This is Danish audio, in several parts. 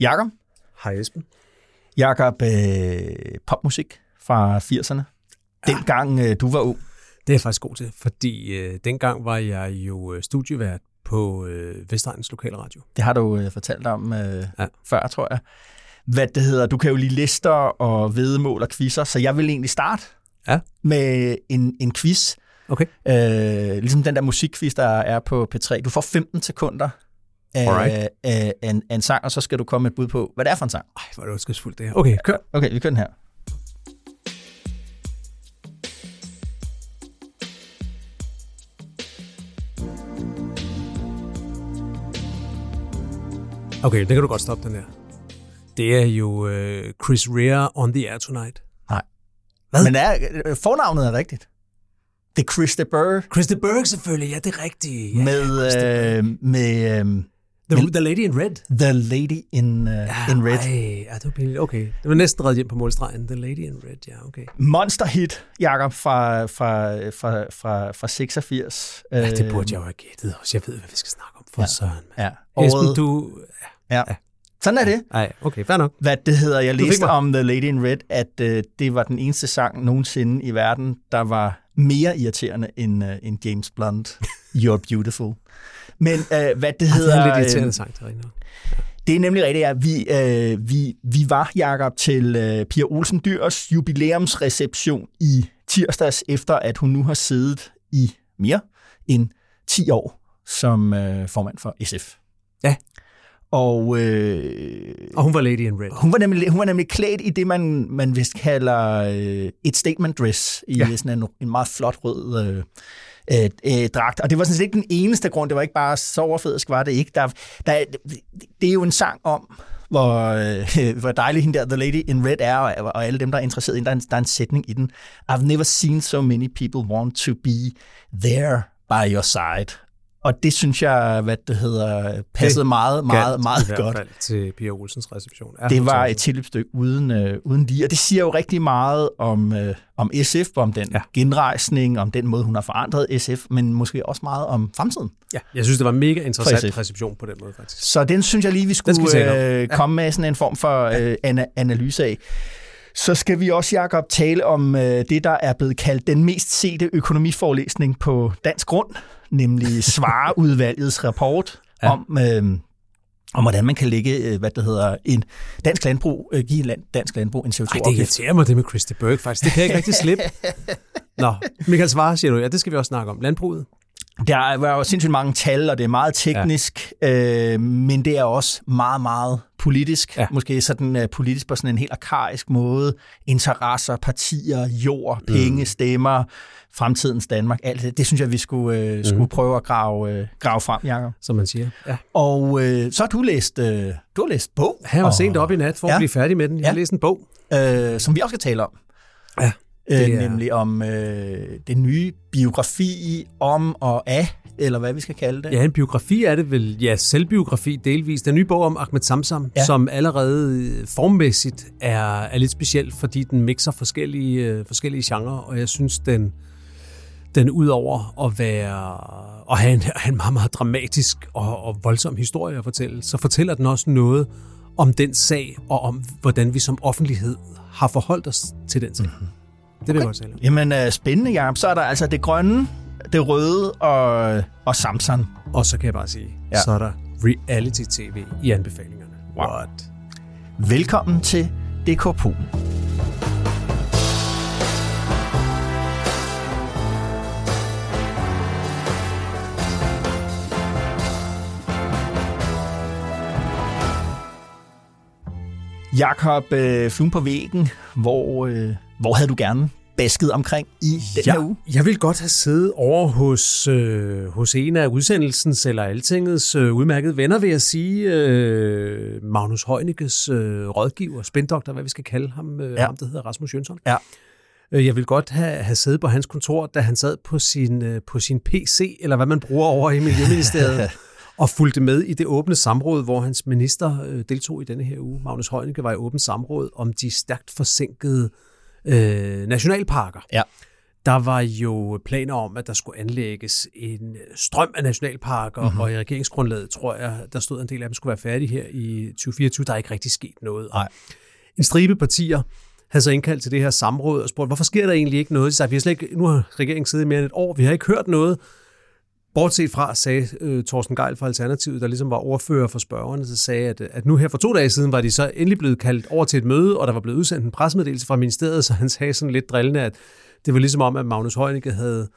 Jakob? Hej Esben. Jakob, øh, popmusik fra 80'erne. Dengang øh, du var ung. Det er jeg faktisk god til, fordi øh, dengang var jeg jo øh, studievært på øh, Vestegnens Lokale Radio. Det har du øh, fortalt om øh, Ja. ja. før, tror jeg. Hvad det hedder, du kan jo lide lister og vedemål og quizzer, så jeg vil egentlig starte Ja. med en, en quiz. Okay. Øh, ligesom den der musikquiz, der er på P3. Du får 15 sekunder af, af, af, en, af en sang, og så skal du komme med et bud på, hvad det er for en sang. Ej, hvor er det ondskabsfuldt det her. Okay, kør. Okay, vi kører den her. Okay, det kan du godt stoppe, den her. Det er jo øh, Chris Rea on the Air Tonight. Nej. Hvad? Men er, øh, fornavnet er rigtigt. Det er Chris de Burr Chris de Burgh selvfølgelig, ja, det er rigtigt. Ja, med, øh, med øh, The, the Lady in Red. The Lady in, uh, in Red. Ej, ja, det var pinligt. Okay, det var næsten reddet hjem på målstregen. The Lady in Red, ja, okay. Monster hit, Jakob, fra, fra, fra, fra, fra 86. Ja, det burde jeg jo have gættet også. Jeg ved, hvad vi skal snakke om. For ja. søren. Ja. Esben, Året, du... ja. Sådan er det. Ej, okay, fair nok. Hvad det hedder, jeg læste om The Lady in Red, at uh, det var den eneste sang nogensinde i verden, der var mere irriterende end, uh, end James Blunt, You're Beautiful. Men uh, hvad det Det hedder... er en lidt øh, irriterende sang, det er. Det er nemlig rigtigt, at vi, øh, vi, vi var, Jakob, til øh, Pia Olsen Dyrs jubilæumsreception i tirsdags, efter at hun nu har siddet i mere end 10 år som øh, formand for SF. Ja. Og øh, Og hun var Lady in Red. hun, var nemlig, hun var nemlig klædt i det, man, man vist kalder øh, et statement dress, i ja. sådan en, en meget flot rød øh, øh, øh, dragt. Og det var sådan set ikke den eneste grund, det var ikke bare så overfladisk, var det ikke. Der, der, det er jo en sang om, hvor, øh, hvor dejlig hende der, The Lady in Red er, og, og alle dem, der er interesseret i. Der er, en, der er en sætning i den. I've never seen so many people want to be there by your side. Og det synes jeg, hvad det hedder, passede Det meget, meget, Galt, meget i hvert godt. fald til Pia Olsens reception. Ja, Det var et tilløbsstykke uden, øh, uden lige, og det siger jo rigtig meget om, øh, om SF, om den Ja. ja. genrejsning, om den måde, hun har forandret SF, men måske også meget om fremtiden. Ja, jeg synes, det var mega interessant reception på den måde, faktisk. Så den synes jeg lige, vi skulle øh, komme med sådan en form for øh, ana- analyse af. Så skal vi også, Jacob, tale om øh, det, der er blevet kaldt den mest sete økonomiforelæsning på dansk grund, nemlig Svareudvalgets rapport Ja. om, øh, om, hvordan man kan lægge, øh, hvad det hedder, en dansk landbrug, øh, give en land, dansk landbrug en Ej, det CO2-afgift. irriterer mig, det med Chris de Burgh, faktisk. Det kan jeg ikke rigtig slippe. Nå, Michael Svare siger du, ja, det skal vi også snakke om. Landbruget. Der var jo sindssygt mange tal, og det er meget teknisk, ja. øh, men det er også meget, meget politisk. Ja. Måske sådan uh, politisk på sådan en helt arkaisk måde. Interesser, partier, jord, penge, mm. stemmer, fremtidens Danmark. Alt det, det synes jeg, vi skulle, øh, Mhm. skulle prøve at grave, øh, grave frem, Jacob. som man siger. Ja. Og øh, så har du læst, øh, du har læst bog, Han var og, sent op i nat for at Ja. blive færdig med den. Jeg har Ja. læst en bog. øh, som vi også skal tale om. Ja, Øh, er- Nemlig om øh, den nye biografi om og af, eller hvad vi skal kalde det. Ja, en biografi er det vel. Ja, selvbiografi delvis. Den nye bog om Ahmed Samsam, ja. Som allerede øh, formmæssigt er, er lidt speciel, fordi den mixer forskellige, øh, forskellige genrer, og jeg synes, den, den ud over at være at have en, have en meget, meget dramatisk og, og voldsom historie at fortælle, så fortæller den også noget om den sag, og om hvordan vi som offentlighed har forholdt os til den sag. Mm-hmm. Det vil jeg godt. Jamen, øh, spændende, Jacob. Så er der altså det grønne, det røde og, og Samsung. Og så kan jeg bare sige, ja. Ja. så er der reality-tv i anbefalingerne. Wow. What? Velkommen til DK Polen. Jakob, øh, fluen på væggen, hvor, øh, hvor havde du gerne basket omkring i den ja, her uge? Jeg vil godt have siddet over hos, øh, hos en af udsendelsens eller Altingets øh, udmærkede venner, vil jeg sige. Øh, Magnus Heunicke's øh, rådgiver, spændoktor, hvad vi skal kalde ham, øh, ja. ham der hedder Rasmus Jønsson. Ja. Øh, Jeg vil godt have, have siddet på hans kontor, da han sad på sin, øh, på sin PC, eller hvad man bruger over i Miljøministeriet, og fulgte med i det åbne samråd, hvor hans minister øh, deltog i denne her uge. Magnus Heunicke var i åbent samråd om de stærkt forsinkede øh, nationalparker. Ja. Der var jo planer om, at der skulle anlægges en strøm af nationalparker, mm-hmm. og i regeringsgrundlaget, tror jeg, der stod en del af dem skulle være færdige her i 2024. Der er ikke rigtig sket noget. Nej. En stribe partier havde så indkaldt til det her samråd og spurgt, hvorfor sker der egentlig ikke noget? De sagde, vi har slet ikke, nu har regeringen siddet mere end et år, vi har ikke hørt noget. Bortset fra, sagde øh, Thorsten Geil fra Alternativet, der ligesom var ordfører for spørgerne, så sagde, at, at nu her for to dage siden var de så endelig blevet kaldt over til et møde, og der var blevet udsendt en pressemeddelelse fra ministeriet, så han sagde sådan lidt drillende, at det var ligesom om, at Magnus Heunicke havde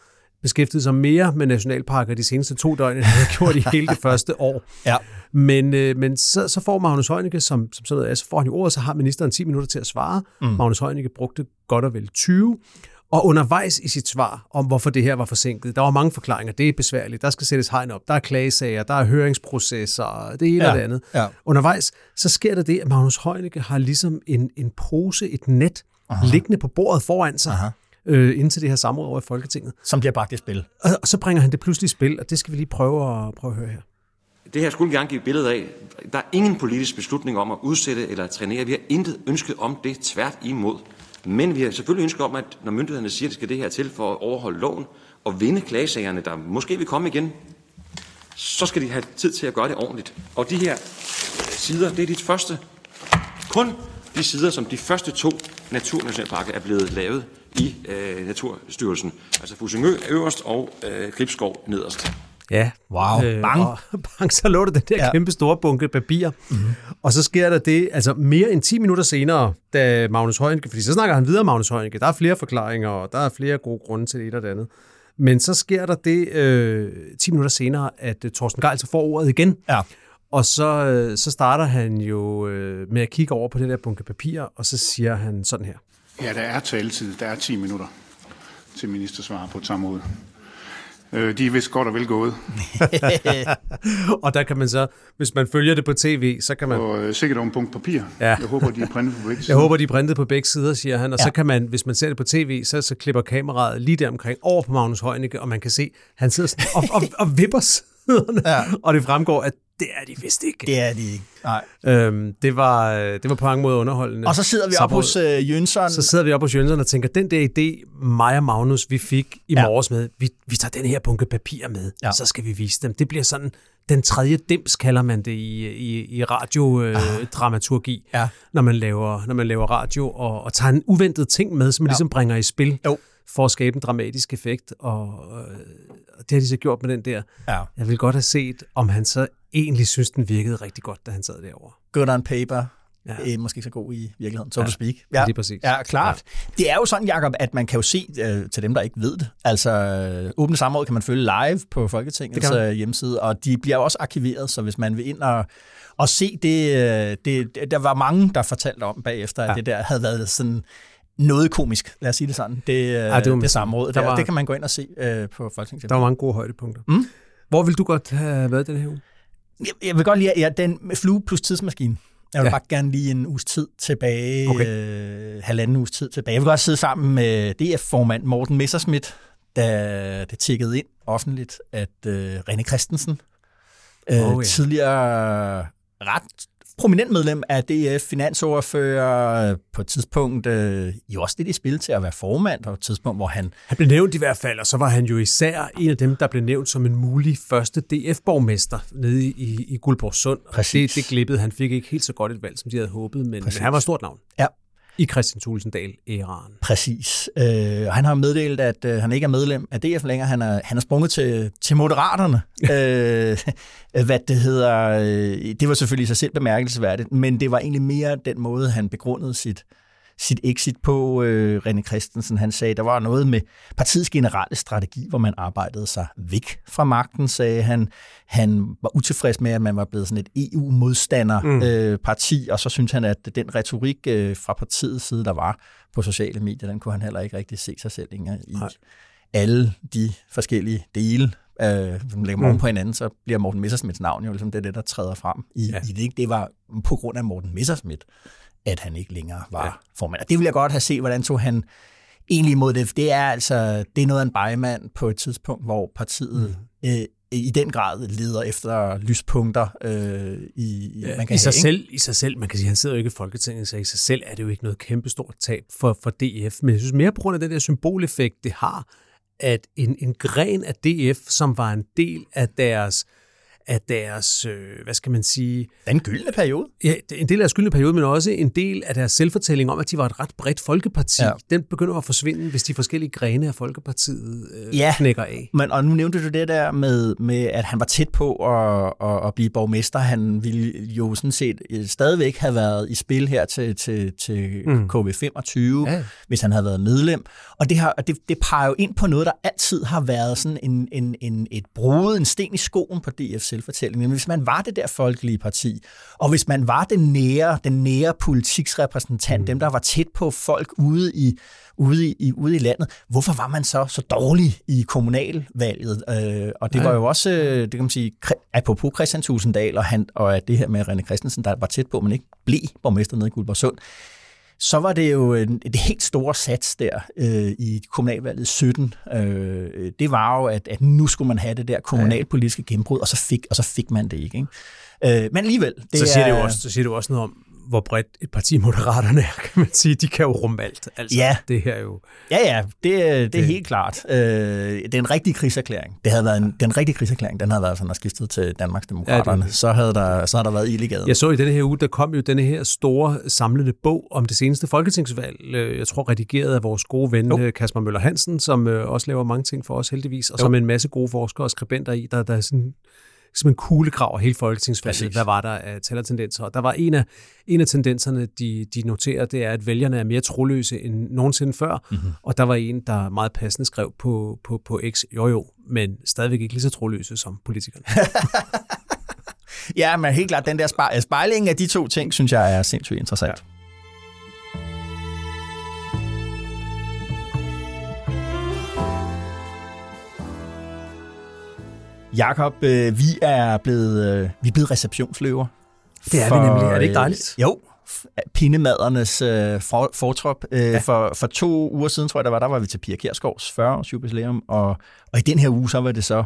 beskæftiget sig mere med nationalparker de seneste to døgn, end han havde gjort i hele det første år. Ja. Men, øh, men så, så får Magnus Heunicke, som, som sådan noget er, så får han jo ordet, så har ministeren 10 minutter til at svare. Mm. Magnus Heunicke brugte godt og vel 20. Og undervejs i sit svar om, hvorfor det her var forsinket, der var mange forklaringer. Det er besværligt, der skal sættes hegn op, der er klagesager, der er høringsprocesser, det ene Ja, og det andet. ja. Undervejs, så sker der det, at Magnus Heunicke har ligesom en, en pose, et net, Aha. liggende på bordet foran sig, Aha. øh, indtil det her samråd over i Folketinget. Som bliver bragt i spil. Og, og så bringer han det pludselig i spil, og det skal vi lige prøve at, prøve at høre her. Det her skulle vi gerne give et billede af. Der er ingen politisk beslutning om at udsætte eller trænere. Vi har intet ønske om det tvært imod. Men vi har selvfølgelig ønsket om, at når myndighederne siger, at det skal det her til for at overholde loven og vinde klagesagerne, der måske vil komme igen, så skal de have tid til at gøre det ordentligt. Og de her sider, det er de første, kun de sider, som de første to naturnationalparker er blevet lavet i øh, Naturstyrelsen. Altså Fusingø øverst og øh, Gribskov nederst. Ja. Wow. Bang. Og bang, så lå der den der Ja. kæmpe store bunke papir. Mm-hmm. Og så sker der det, altså mere end 10 minutter senere, da Magnus Heunicke, fordi så snakker han videre om Magnus Heunicke, der er flere forklaringer, og der er flere gode grunde til det ene og det andet. Men så sker der det øh, 10 minutter senere, at øh, Thorsten Geil så får ordet igen. Ja. Og så, øh, så starter han jo øh, med at kigge over på det der bunke papir, og så siger han sådan her. Ja, der er taletid. Der er 10 minutter til ministersvar på et samråd. Øh, de er vist godt og vel gået. og der kan man så, hvis man følger det på tv, så kan man... Og øh, sikkert om punkt papir. Ja. Jeg håber, de er printet på begge Jeg sider. håber, de er printet på begge sider, siger han. Og. Ja. så kan man, hvis man ser det på tv, så, så klipper kameraet lige der omkring over på Magnus Heunicke, og man kan se, han sidder sådan og, og, og vipper siderne. Ja. Og det fremgår, at det er de vist ikke. Det er de ikke. Nej. Øhm, det, var, øh, det var på mange måder underholdende. Og så sidder vi op Samråd. hos øh, Jønsson. Så sidder vi op hos Jønsson og tænker, den der idé, mig og Magnus, vi fik i Ja. morges med, vi, vi tager den her bunke papir med, Ja. så skal vi vise dem. Det bliver sådan, den tredje dims kalder man det i, i, i radiodramaturgi, Ja. når, man laver, når man laver radio, og, og tager en uventet ting med, som man Ja. ligesom bringer i spil, Jo. for at skabe en dramatisk effekt, og, øh, og det har de så gjort med den der. Ja. Jeg vil godt have set, om han så egentlig synes, den virkede rigtig godt, da han sad derovre. Good on paper. Ja. Ja. Øh, måske ikke så god i virkeligheden, so Ja, to speak. lige præcis. Ja, klart. Ja. Det er jo sådan, Jacob, at man kan jo se, øh, til dem, der ikke ved det, altså øh, åbne samråd kan man følge live på Folketingets Det øh, hjemmeside, og de bliver også arkiveret, så hvis man vil ind og, og se det, øh, det, der var mange, der fortalte om bagefter, at Ja. det der havde været sådan noget komisk, lad os sige det sådan, det, øh, Ja, det var- det samråd. der Der, var- det kan man gå ind og se øh, på Folketingets Der var mange gode højdepunkter. Mm. Hvor vil du godt have været den her uge? Jeg, jeg vil godt lide, at ja, den flue plus tidsmaskine. Jeg vil ja. Bare gerne lige en uges tid tilbage, okay. Øh, halvanden uges tid tilbage. Jeg vil godt sidde sammen med DF-formand Morten Messerschmidt, da det tikkede ind offentligt, at øh, René Christensen, øh, oh, ja. tidligere ret prominent medlem af DF, finansordfører, øh, på et tidspunkt øh, jo også lidt i spil til at være formand, på et tidspunkt, hvor han Han blev nævnt i hvert fald, og så var han jo især en af dem, der blev nævnt som en mulig første DF-borgmester nede i, i, i Guldborg Sund. Præcis. det, det glippede. Han fik ikke helt så godt et valg, som de havde håbet, men, men han var et stort navn Ja. I Christian Tulsendal æraen. Præcis. Øh, han har meddelt, at øh, han ikke er medlem af DF længere. Han er, han er sprunget til, til Moderaterne. øh, hvad det hedder. Øh, det var selvfølgelig i sig selv bemærkelsesværdigt, men det var egentlig mere den måde, han begrundede sit, sit exit på. Øh, René Christensen, han sagde, der var noget med partiets generelle strategi, hvor man arbejdede sig væk fra magten, sagde han. Han var utilfreds med, at man var blevet sådan et EU-modstander-parti, mm. øh, og så synes han, at den retorik øh, fra partiets side, der var på sociale medier, den kunne han heller ikke rigtig se sig selv i. Nej alle de forskellige dele, øh, som lægger morgen mm. på hinanden, så bliver Morten Messersmiths navn jo ligesom det, det der træder frem i, ja. i det. Det var på grund af Morten Messersmith, at han ikke længere var ja. formand. Og det vil jeg godt have set, hvordan tog han egentlig imod det. Det er altså det er noget af en bejmand på et tidspunkt, hvor partiet mm. øh, i den grad leder efter lyspunkter øh, i, ja, man kan i sig have, selv. I sig selv, man kan sige, han sidder jo ikke i Folketinget, så i sig selv er det jo ikke noget kæmpestort tab for, for DF. Men jeg synes mere på grund af den der symboleffekt, det har, at en, en gren af DF, som var en del af deres af deres, øh, hvad skal man sige... Den gyldne periode. Ja, en del af deres gyldne periode, men også en del af deres selvfortælling om, at de var et ret bredt folkeparti. Ja. Den begynder at forsvinde, hvis de forskellige grene af Folkepartiet øh, ja, knækker af. Men, og nu nævnte du det der med, med, at han var tæt på at, at, at blive borgmester. Han ville jo sådan set øh, stadigvæk have været i spil her til, til, til mm. KV25, ja. hvis han havde været medlem. Og det, har, det, det peger jo ind på noget, der altid har været sådan en, en, en, et brud, en sten i skoen på DF's selvfortælling. Men hvis man var det der folkelige parti, og hvis man var den nære, den nære politiksrepræsentant, mm. dem der var tæt på folk ude i, ude i, ude i landet, hvorfor var man så så dårlig i kommunalvalget? Øh, og det ja. var jo også, øh, det kan man sige, apropos Christian Tusinddal og, han, og det her med René Christensen, der var tæt på, men ikke blev borgmester nede i Guldborgsund, så var det jo en, et helt store sats der øh, i kommunalvalget 17. Øh, det var jo, at, at nu skulle man have det der kommunalpolitiske gennembrud, og så fik, og så fik man det ikke. ikke? Øh, men alligevel. Det så, siger er, det jo også, så siger det jo også noget om, hvor bredt et parti Moderaterne er, kan man sige. De kan jo rumme alt. Altså, ja. Det her jo... Ja, ja, det, det er det. helt klart. Øh, det er en rigtig krigserklæring. Det havde været en, den rigtige krigserklæring, den havde været sådan skiftet til Danmarks Demokraterne. Ja, det, så, havde der, så havde der været ild i gaden. Jeg så i denne her uge, der kom jo denne her store samlede bog om det seneste folketingsvalg. Øh, jeg tror redigeret af vores gode ven jo. Øh, Kasper Møller Hansen, som øh, også laver mange ting for os heldigvis, og jo. som en masse gode forskere og skribenter i, der, der er sådan som en kuglegrav af hele folketingsvalget. Hvad var der af tallertendenser? Og der var en af, en af tendenserne, de, de noterer, det er, at vælgerne er mere troløse end nogensinde før. Mm-hmm. Og der var en, der meget passende skrev på, på, på X, jo jo, men stadigvæk ikke lige så troløse som politikerne. ja, men helt klart, den der spejling af de to ting, synes jeg er sindssygt interessant. Ja. Jakob, øh, vi er blevet, øh, vi er blevet receptionsløver. Det er for, vi nemlig. Er det ikke dejligt? Øh, jo, pindemadernes øh, for, fortrop. Øh, ja. for, for to uger siden, tror jeg, der var, der var vi til Pia Kjærsgaards 40-års jubilæum, og, og i den her uge, så var det så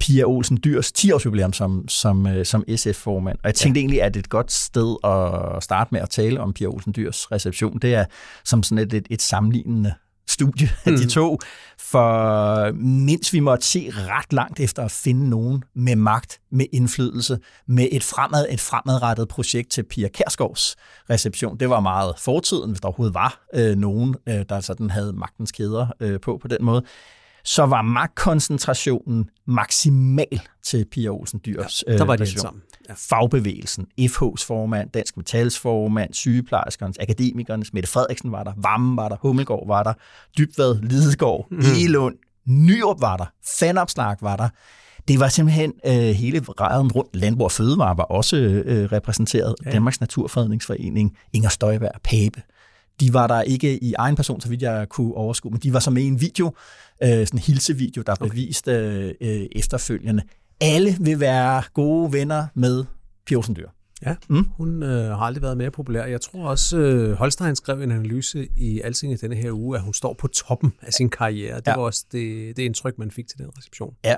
Pia Olsen Dyrs 10-års jubilæum som, som, øh, som SF-formand. Og jeg tænkte ja. egentlig, at det et godt sted at starte med at tale om Pia Olsen Dyrs reception. Det er som sådan et, et, et sammenlignende studie af de mm. to, for mindst vi måtte se ret langt efter at finde nogen med magt, med indflydelse, med et, fremad, et fremadrettet projekt til Pia Kærsgaards reception. Det var meget fortiden, hvis der overhovedet var øh, nogen, øh, der sådan havde magtens kæder øh, på på den måde så var magtkoncentrationen maksimal til Pia Olsen Dyrs ja, der var de sammen. Ja. Fagbevægelsen, FH's formand, Dansk Metals formand, sygeplejerskernes, akademikernes, Mette Frederiksen var der, Vammen var der, Hummelgaard var der, Dybvad, Lidegaard, mm. Elund, Nyrup var der, Fanopslag var der. Det var simpelthen øh, hele raden rundt. Landbrug og Fødevare var også øh, repræsenteret. Ja. Danmarks Naturfredningsforening, Inger Støjberg, Pape. De var der ikke i egen person, så vidt jeg kunne overskue, men de var så med i en video, øh, sådan en hilsevideo, der blev okay. vist øh, øh, efterfølgende. Alle vil være gode venner med Pia Dyr. Ja, mm. hun øh, har aldrig været mere populær. Jeg tror også, øh, Holstein skrev en analyse i Alsing i denne her uge, at hun står på toppen af sin karriere. Det ja. var også det, det indtryk, man fik til den reception. Ja,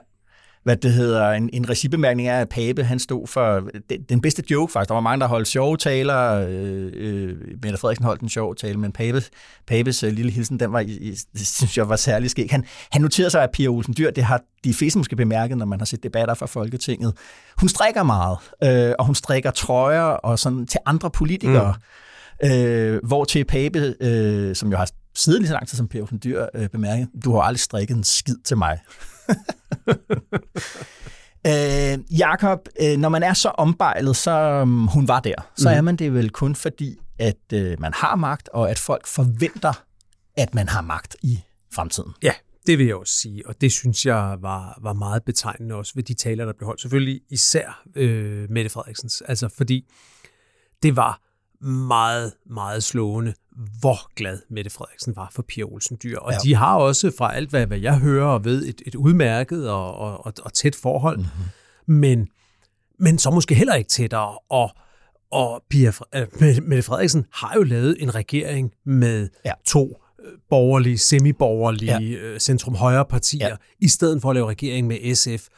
hvad det hedder, en, en regibemærkning er, at Pape han stod for den, den bedste joke faktisk. Der var mange, der holdt sjove taler. Øh, øh, Mette Frederiksen holdt en sjov tale, men Pape, Papes øh, lille hilsen, den var, i, synes jeg var særlig skæg. Han, han noterede sig, at Pia Olsen Dyr, det har de fleste måske bemærket, når man har set debatter fra Folketinget. Hun strikker meget, øh, og hun strikker trøjer og sådan til andre politikere. Mm. Øh, hvor til Pape, øh, som jo har siddet lige så lang tid som Pia Olsen Dyr, øh, bemærket, du har aldrig strikket en skid til mig. øh, Jakob, øh, når man er så ombejlet, så um, hun var der, så mm. er man det vel kun fordi, at øh, man har magt, og at folk forventer, at man har magt i fremtiden. Ja, det vil jeg også sige, og det synes jeg var, var meget betegnende også ved de taler, der blev holdt. Selvfølgelig især øh, Mette Frederiksens, altså fordi det var meget, meget slående, hvor glad Mette Frederiksen var for Pia Olsen Dyr. Og ja. de har også, fra alt hvad, hvad jeg hører og ved, et, et udmærket og, og, og tæt forhold. Mm-hmm. Men, men så måske heller ikke tættere. Og, og Pia, øh, Mette Frederiksen har jo lavet en regering med ja. to øh, borgerlige, semi-borgerlige, ja. øh, centrum-højre partier, ja. i stedet for at lave regering med SF.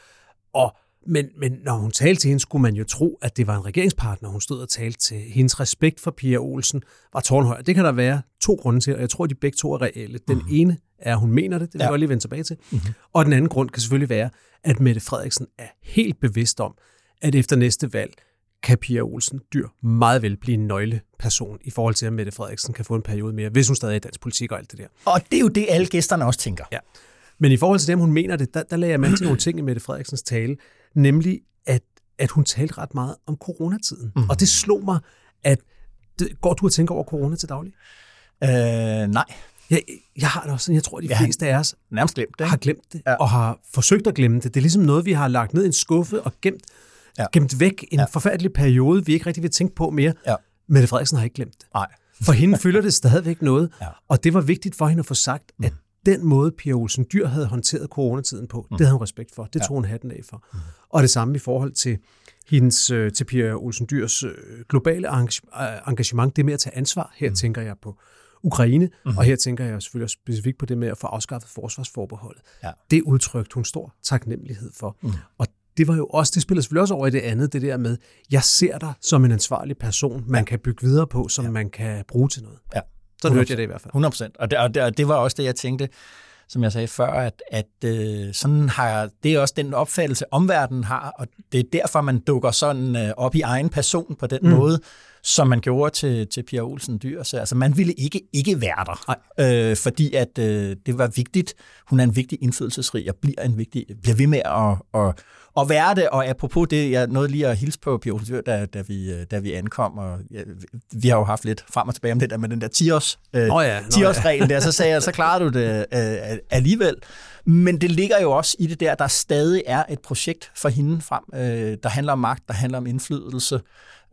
Og men, men når hun talte til hende, skulle man jo tro, at det var en regeringspartner, hun stod og talte til. Hendes respekt for Pia Olsen var tårnhøj. Det kan der være to grunde til, og jeg tror, at de begge to er reelle. Den mm. ene er, at hun mener det, det vil ja. jeg lige vende tilbage til. Mm-hmm. Og den anden grund kan selvfølgelig være, at Mette Frederiksen er helt bevidst om, at efter næste valg kan Pia Olsen dyr meget vel blive en nøgleperson i forhold til, at Mette Frederiksen kan få en periode mere, hvis hun stadig er i dansk politik og alt det der. Og det er jo det, alle gæsterne også tænker. Ja. Men i forhold til dem, hun mener det, der, der lagde jeg mærke til nogle ting i Mette Frederiksens tale, nemlig at, at hun talte ret meget om coronatiden. Mm. Og det slog mig, at det, går du og tænker over corona til daglig? Øh, nej. Jeg, jeg har det også sådan, jeg tror, de ja, fleste af os nærmest glemt det, har glemt det, ja. og har forsøgt at glemme det. Det er ligesom noget, vi har lagt ned i en skuffe og gemt, ja. gemt væk en ja. forfærdelig periode, vi ikke rigtig vil tænke på mere. Ja. Mette Frederiksen har ikke glemt det. Nej. For hende fylder det stadigvæk noget, ja. og det var vigtigt for hende at få sagt, at mm den måde, Pia Olsen Dyr havde håndteret coronatiden på, mm. det havde hun respekt for. Det tog hun hatten af for. Mm. Og det samme i forhold til hendes, øh, til Pia Olsen Dyrs øh, globale øh, engagement, det med at tage ansvar. Her mm. tænker jeg på Ukraine, mm. og her tænker jeg selvfølgelig specifikt på det med at få afskaffet forsvarsforbeholdet. Ja. Det udtrykte hun stor taknemmelighed for. Mm. Og det var jo også, det spiller selvfølgelig også over i det andet, det der med, jeg ser dig som en ansvarlig person, man ja. kan bygge videre på, som ja. man kan bruge til noget. Ja. Så hørte jeg det i hvert fald. 100 procent. Og, det, og, det, og det var også det, jeg tænkte, som jeg sagde før, at, at øh, sådan har, det er også den opfattelse, omverdenen har, og det er derfor, man dukker sådan øh, op i egen person på den mm. måde, som man gjorde til, til Pia Olsen Dyr. Så altså, man ville ikke ikke være der, øh, fordi at øh, det var vigtigt. Hun er en vigtig indflydelsesrig og bliver en vigtig, bliver ved med at, at, at være det. Og apropos det, jeg nåede lige at hilse på Pia Olsen Dyr, da, da, vi, da vi ankom, og ja, vi har jo haft lidt frem og tilbage om det der med den der 10-års, øh, oh ja, 10 regel der, så sagde jeg, så klarer du det øh, alligevel. Men det ligger jo også i det der, der stadig er et projekt for hende frem, øh, der handler om magt, der handler om indflydelse,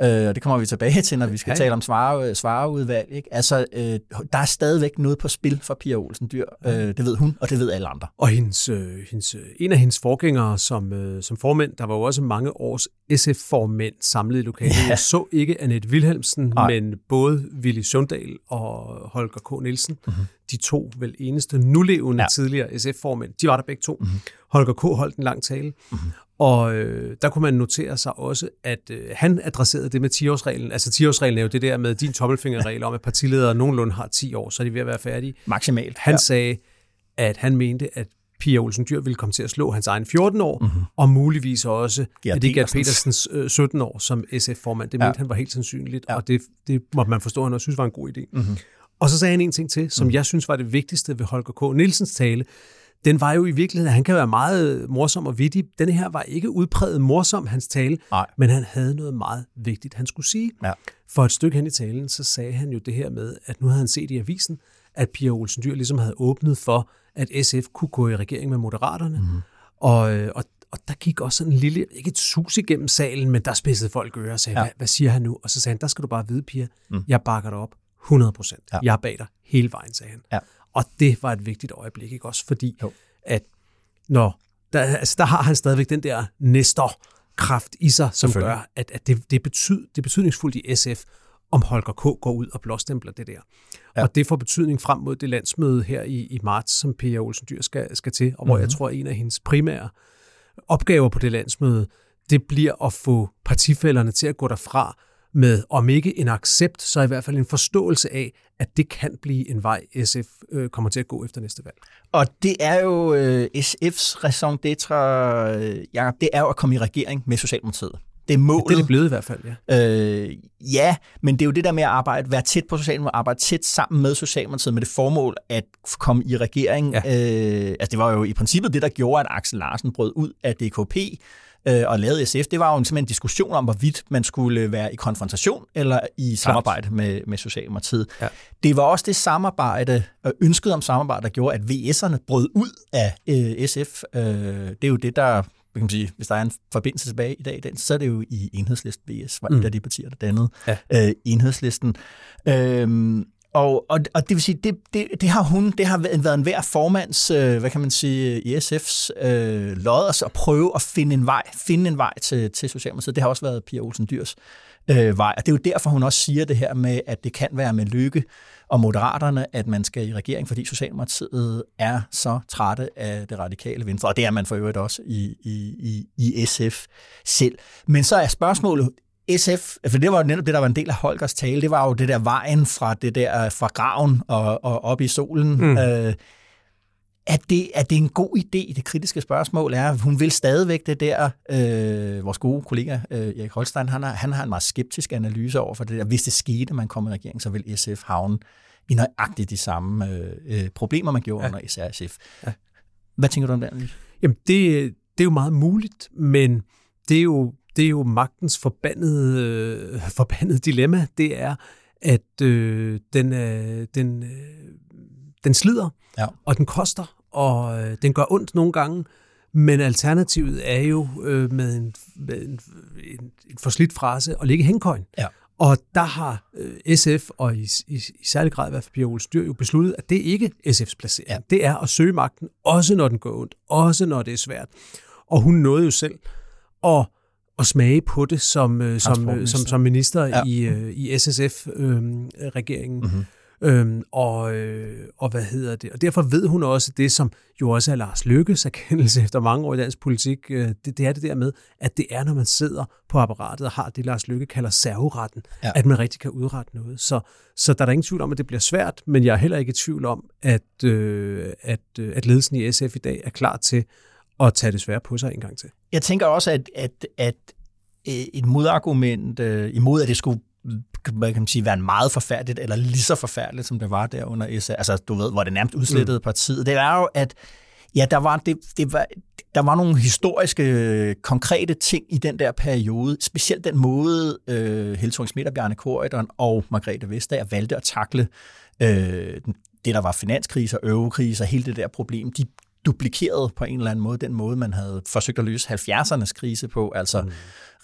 Øh, og det kommer vi tilbage til, når vi skal okay. tale om svare, svareudvalg. Ikke? Altså, øh, der er stadigvæk noget på spil for Pia Olsen Dyr. Øh, det ved hun, og det ved alle andre. Og hendes, øh, hendes, øh, en af hendes forgængere som, øh, som formænd, der var jo også mange års SF-formænd samlet i lokalet. Ja. Jeg så ikke Annette Wilhelmsen, Nej. men både Willy Sundal og Holger K. Nielsen, mm-hmm. De to vel eneste nulevende ja. tidligere SF-formænd, de var der begge to. Mm-hmm. Holger K. holdt en lang tale, mm-hmm. Og øh, der kunne man notere sig også, at øh, han adresserede det med 10-årsreglen. Altså 10-årsreglen er jo det der med din tommelfingerregel om, at partiledere nogenlunde har 10 år, så er de ved at være færdige. Maksimalt. Han ja. sagde, at han mente, at Pia Olsen Dyr ville komme til at slå hans egen 14 år, mm-hmm. og muligvis også ja, det Gert Petersens øh, 17 år som SF-formand. Det ja. mente han var helt sandsynligt, ja. og det, det måtte man forstå, at han også synes var en god idé. Mm-hmm. Og så sagde han en ting til, som mm. jeg synes var det vigtigste ved Holger K. Nielsens tale, den var jo i virkeligheden, han kan være meget morsom og vittig. Den her var ikke udpræget morsom, hans tale, Nej. men han havde noget meget vigtigt, han skulle sige. Ja. For et stykke hen i talen, så sagde han jo det her med, at nu havde han set i avisen, at Pia Olsen Dyr ligesom havde åbnet for, at SF kunne gå i regering med Moderaterne. Mm. Og, og, og der gik også sådan en lille, ikke et sus igennem salen, men der spidsede folk øre og sagde, ja. hvad, hvad siger han nu? Og så sagde han, der skal du bare vide, Pia, mm. jeg bakker dig op 100 procent. Ja. Jeg er bag dig hele vejen, sagde han. Ja. Og det var et vigtigt øjeblik, ikke også? Fordi jo. at når, der, altså, der har han stadigvæk den der næster kraft i sig, som gør, at, at det, det, betyd, det er betydningsfuldt i SF, om Holger K. går ud og blåstempler det der. Ja. Og det får betydning frem mod det landsmøde her i, i marts, som Pia Olsen Dyr skal, skal til, og mm-hmm. hvor jeg mhm. tror, at en af hendes primære opgaver på det landsmøde, det bliver at få partifælderne til at gå derfra med, om ikke en accept, så i hvert fald en forståelse af, at det kan blive en vej, SF øh, kommer til at gå efter næste valg. Og det er jo øh, SF's raison d'etre, øh, Jacob, det er jo at komme i regering med Socialdemokratiet. Det er målet. Ja, det er det blevet i hvert fald, ja. Øh, ja, men det er jo det der med at arbejde, være tæt på Socialdemokratiet, arbejde tæt sammen med Socialdemokratiet med det formål at komme i regering. Ja. Øh, altså det var jo i princippet det, der gjorde, at Axel Larsen brød ud af DKP, øh, og lavede SF, det var jo simpelthen en diskussion om, hvorvidt man skulle være i konfrontation eller i samarbejde med, med Socialdemokratiet. Ja. Det var også det samarbejde, og ønsket om samarbejde, der gjorde, at VS'erne brød ud af øh, SF. Øh, det er jo det, der kan man sige, hvis der er en forbindelse tilbage i dag, den, så er det jo i enhedslisten VS, var mm. et af de partier, der dannede ja. øh, enhedslisten. Øhm, og, og, og det vil sige, det, det, det har hun, det har været en hver formands, øh, hvad kan man sige, i SF's øh, lod at prøve at finde en vej, finde en vej til, til Socialdemokratiet. Det har også været Pia Olsen Dyrs øh, vej. Og det er jo derfor, hun også siger det her med, at det kan være med lykke og moderaterne, at man skal i regering, fordi Socialdemokratiet er så trætte af det radikale venstre, og det er man for øvrigt også i, i, i, i SF selv. Men så er spørgsmålet, SF, for det var jo netop det, der var en del af Holgers tale, det var jo det der vejen fra det der fra graven og, og op i solen. Mm. Øh, er det, er det en god idé? Det kritiske spørgsmål er, hun vil stadigvæk det der, øh, vores gode kollega øh, Erik Holstein, han har, han har en meget skeptisk analyse over for det der. Hvis det skete, man kom i regering, så vil SF havne i nøjagtigt de samme øh, øh, problemer, man gjorde ja. under SRSF. Ja. Hvad tænker du om det? Jamen, det, det er jo meget muligt, men det er jo, det er jo magtens forbandede, øh, forbandede dilemma. Det er, at øh, den, øh, den, øh, den slider, ja. og den koster, og øh, den gør ondt nogle gange, men alternativet er jo øh, med, en, med en, en, en forslidt frase at ligge hængkøjen. Ja. Og der har øh, SF, og i, i, i særlig grad i hvert fald Pia Olsen Dyr, jo besluttet, at det ikke er SF's placering. Ja. Det er at søge magten, også når den går ondt, også når det er svært. Og hun nåede jo selv at, at smage på det som, øh, som, øh, som, som minister ja. i, øh, i SSF-regeringen. Øh, mm-hmm. Øhm, og, øh, og hvad hedder det? Og derfor ved hun også det, som jo også er Lars Lykkes erkendelse efter mange år i dansk politik. Øh, det, det er det der med, at det er, når man sidder på apparatet og har det, Lars Lykke kalder serveretten, ja. at man rigtig kan udrette noget. Så, så der er der ingen tvivl om, at det bliver svært, men jeg er heller ikke i tvivl om, at, øh, at, øh, at ledelsen i SF i dag er klar til at tage det svære på sig en gang til. Jeg tænker også, at, at, at øh, et modargument øh, imod, at det skulle hvad kan man sige, være meget forfærdeligt, eller lige så forfærdeligt, som det var der under SA. Altså, du ved, hvor det nærmest udslettede mm. partiet. Det er jo, at ja, der var, det, det var, der var nogle historiske, konkrete ting i den der periode. Specielt den måde, øh, Helle og Bjarne Korydon og Margrethe Vestager valgte at takle øh, det, der var finanskrise og eurokrise og hele det der problem. De duplikerede på en eller anden måde den måde, man havde forsøgt at løse 70'ernes krise på. Altså, mm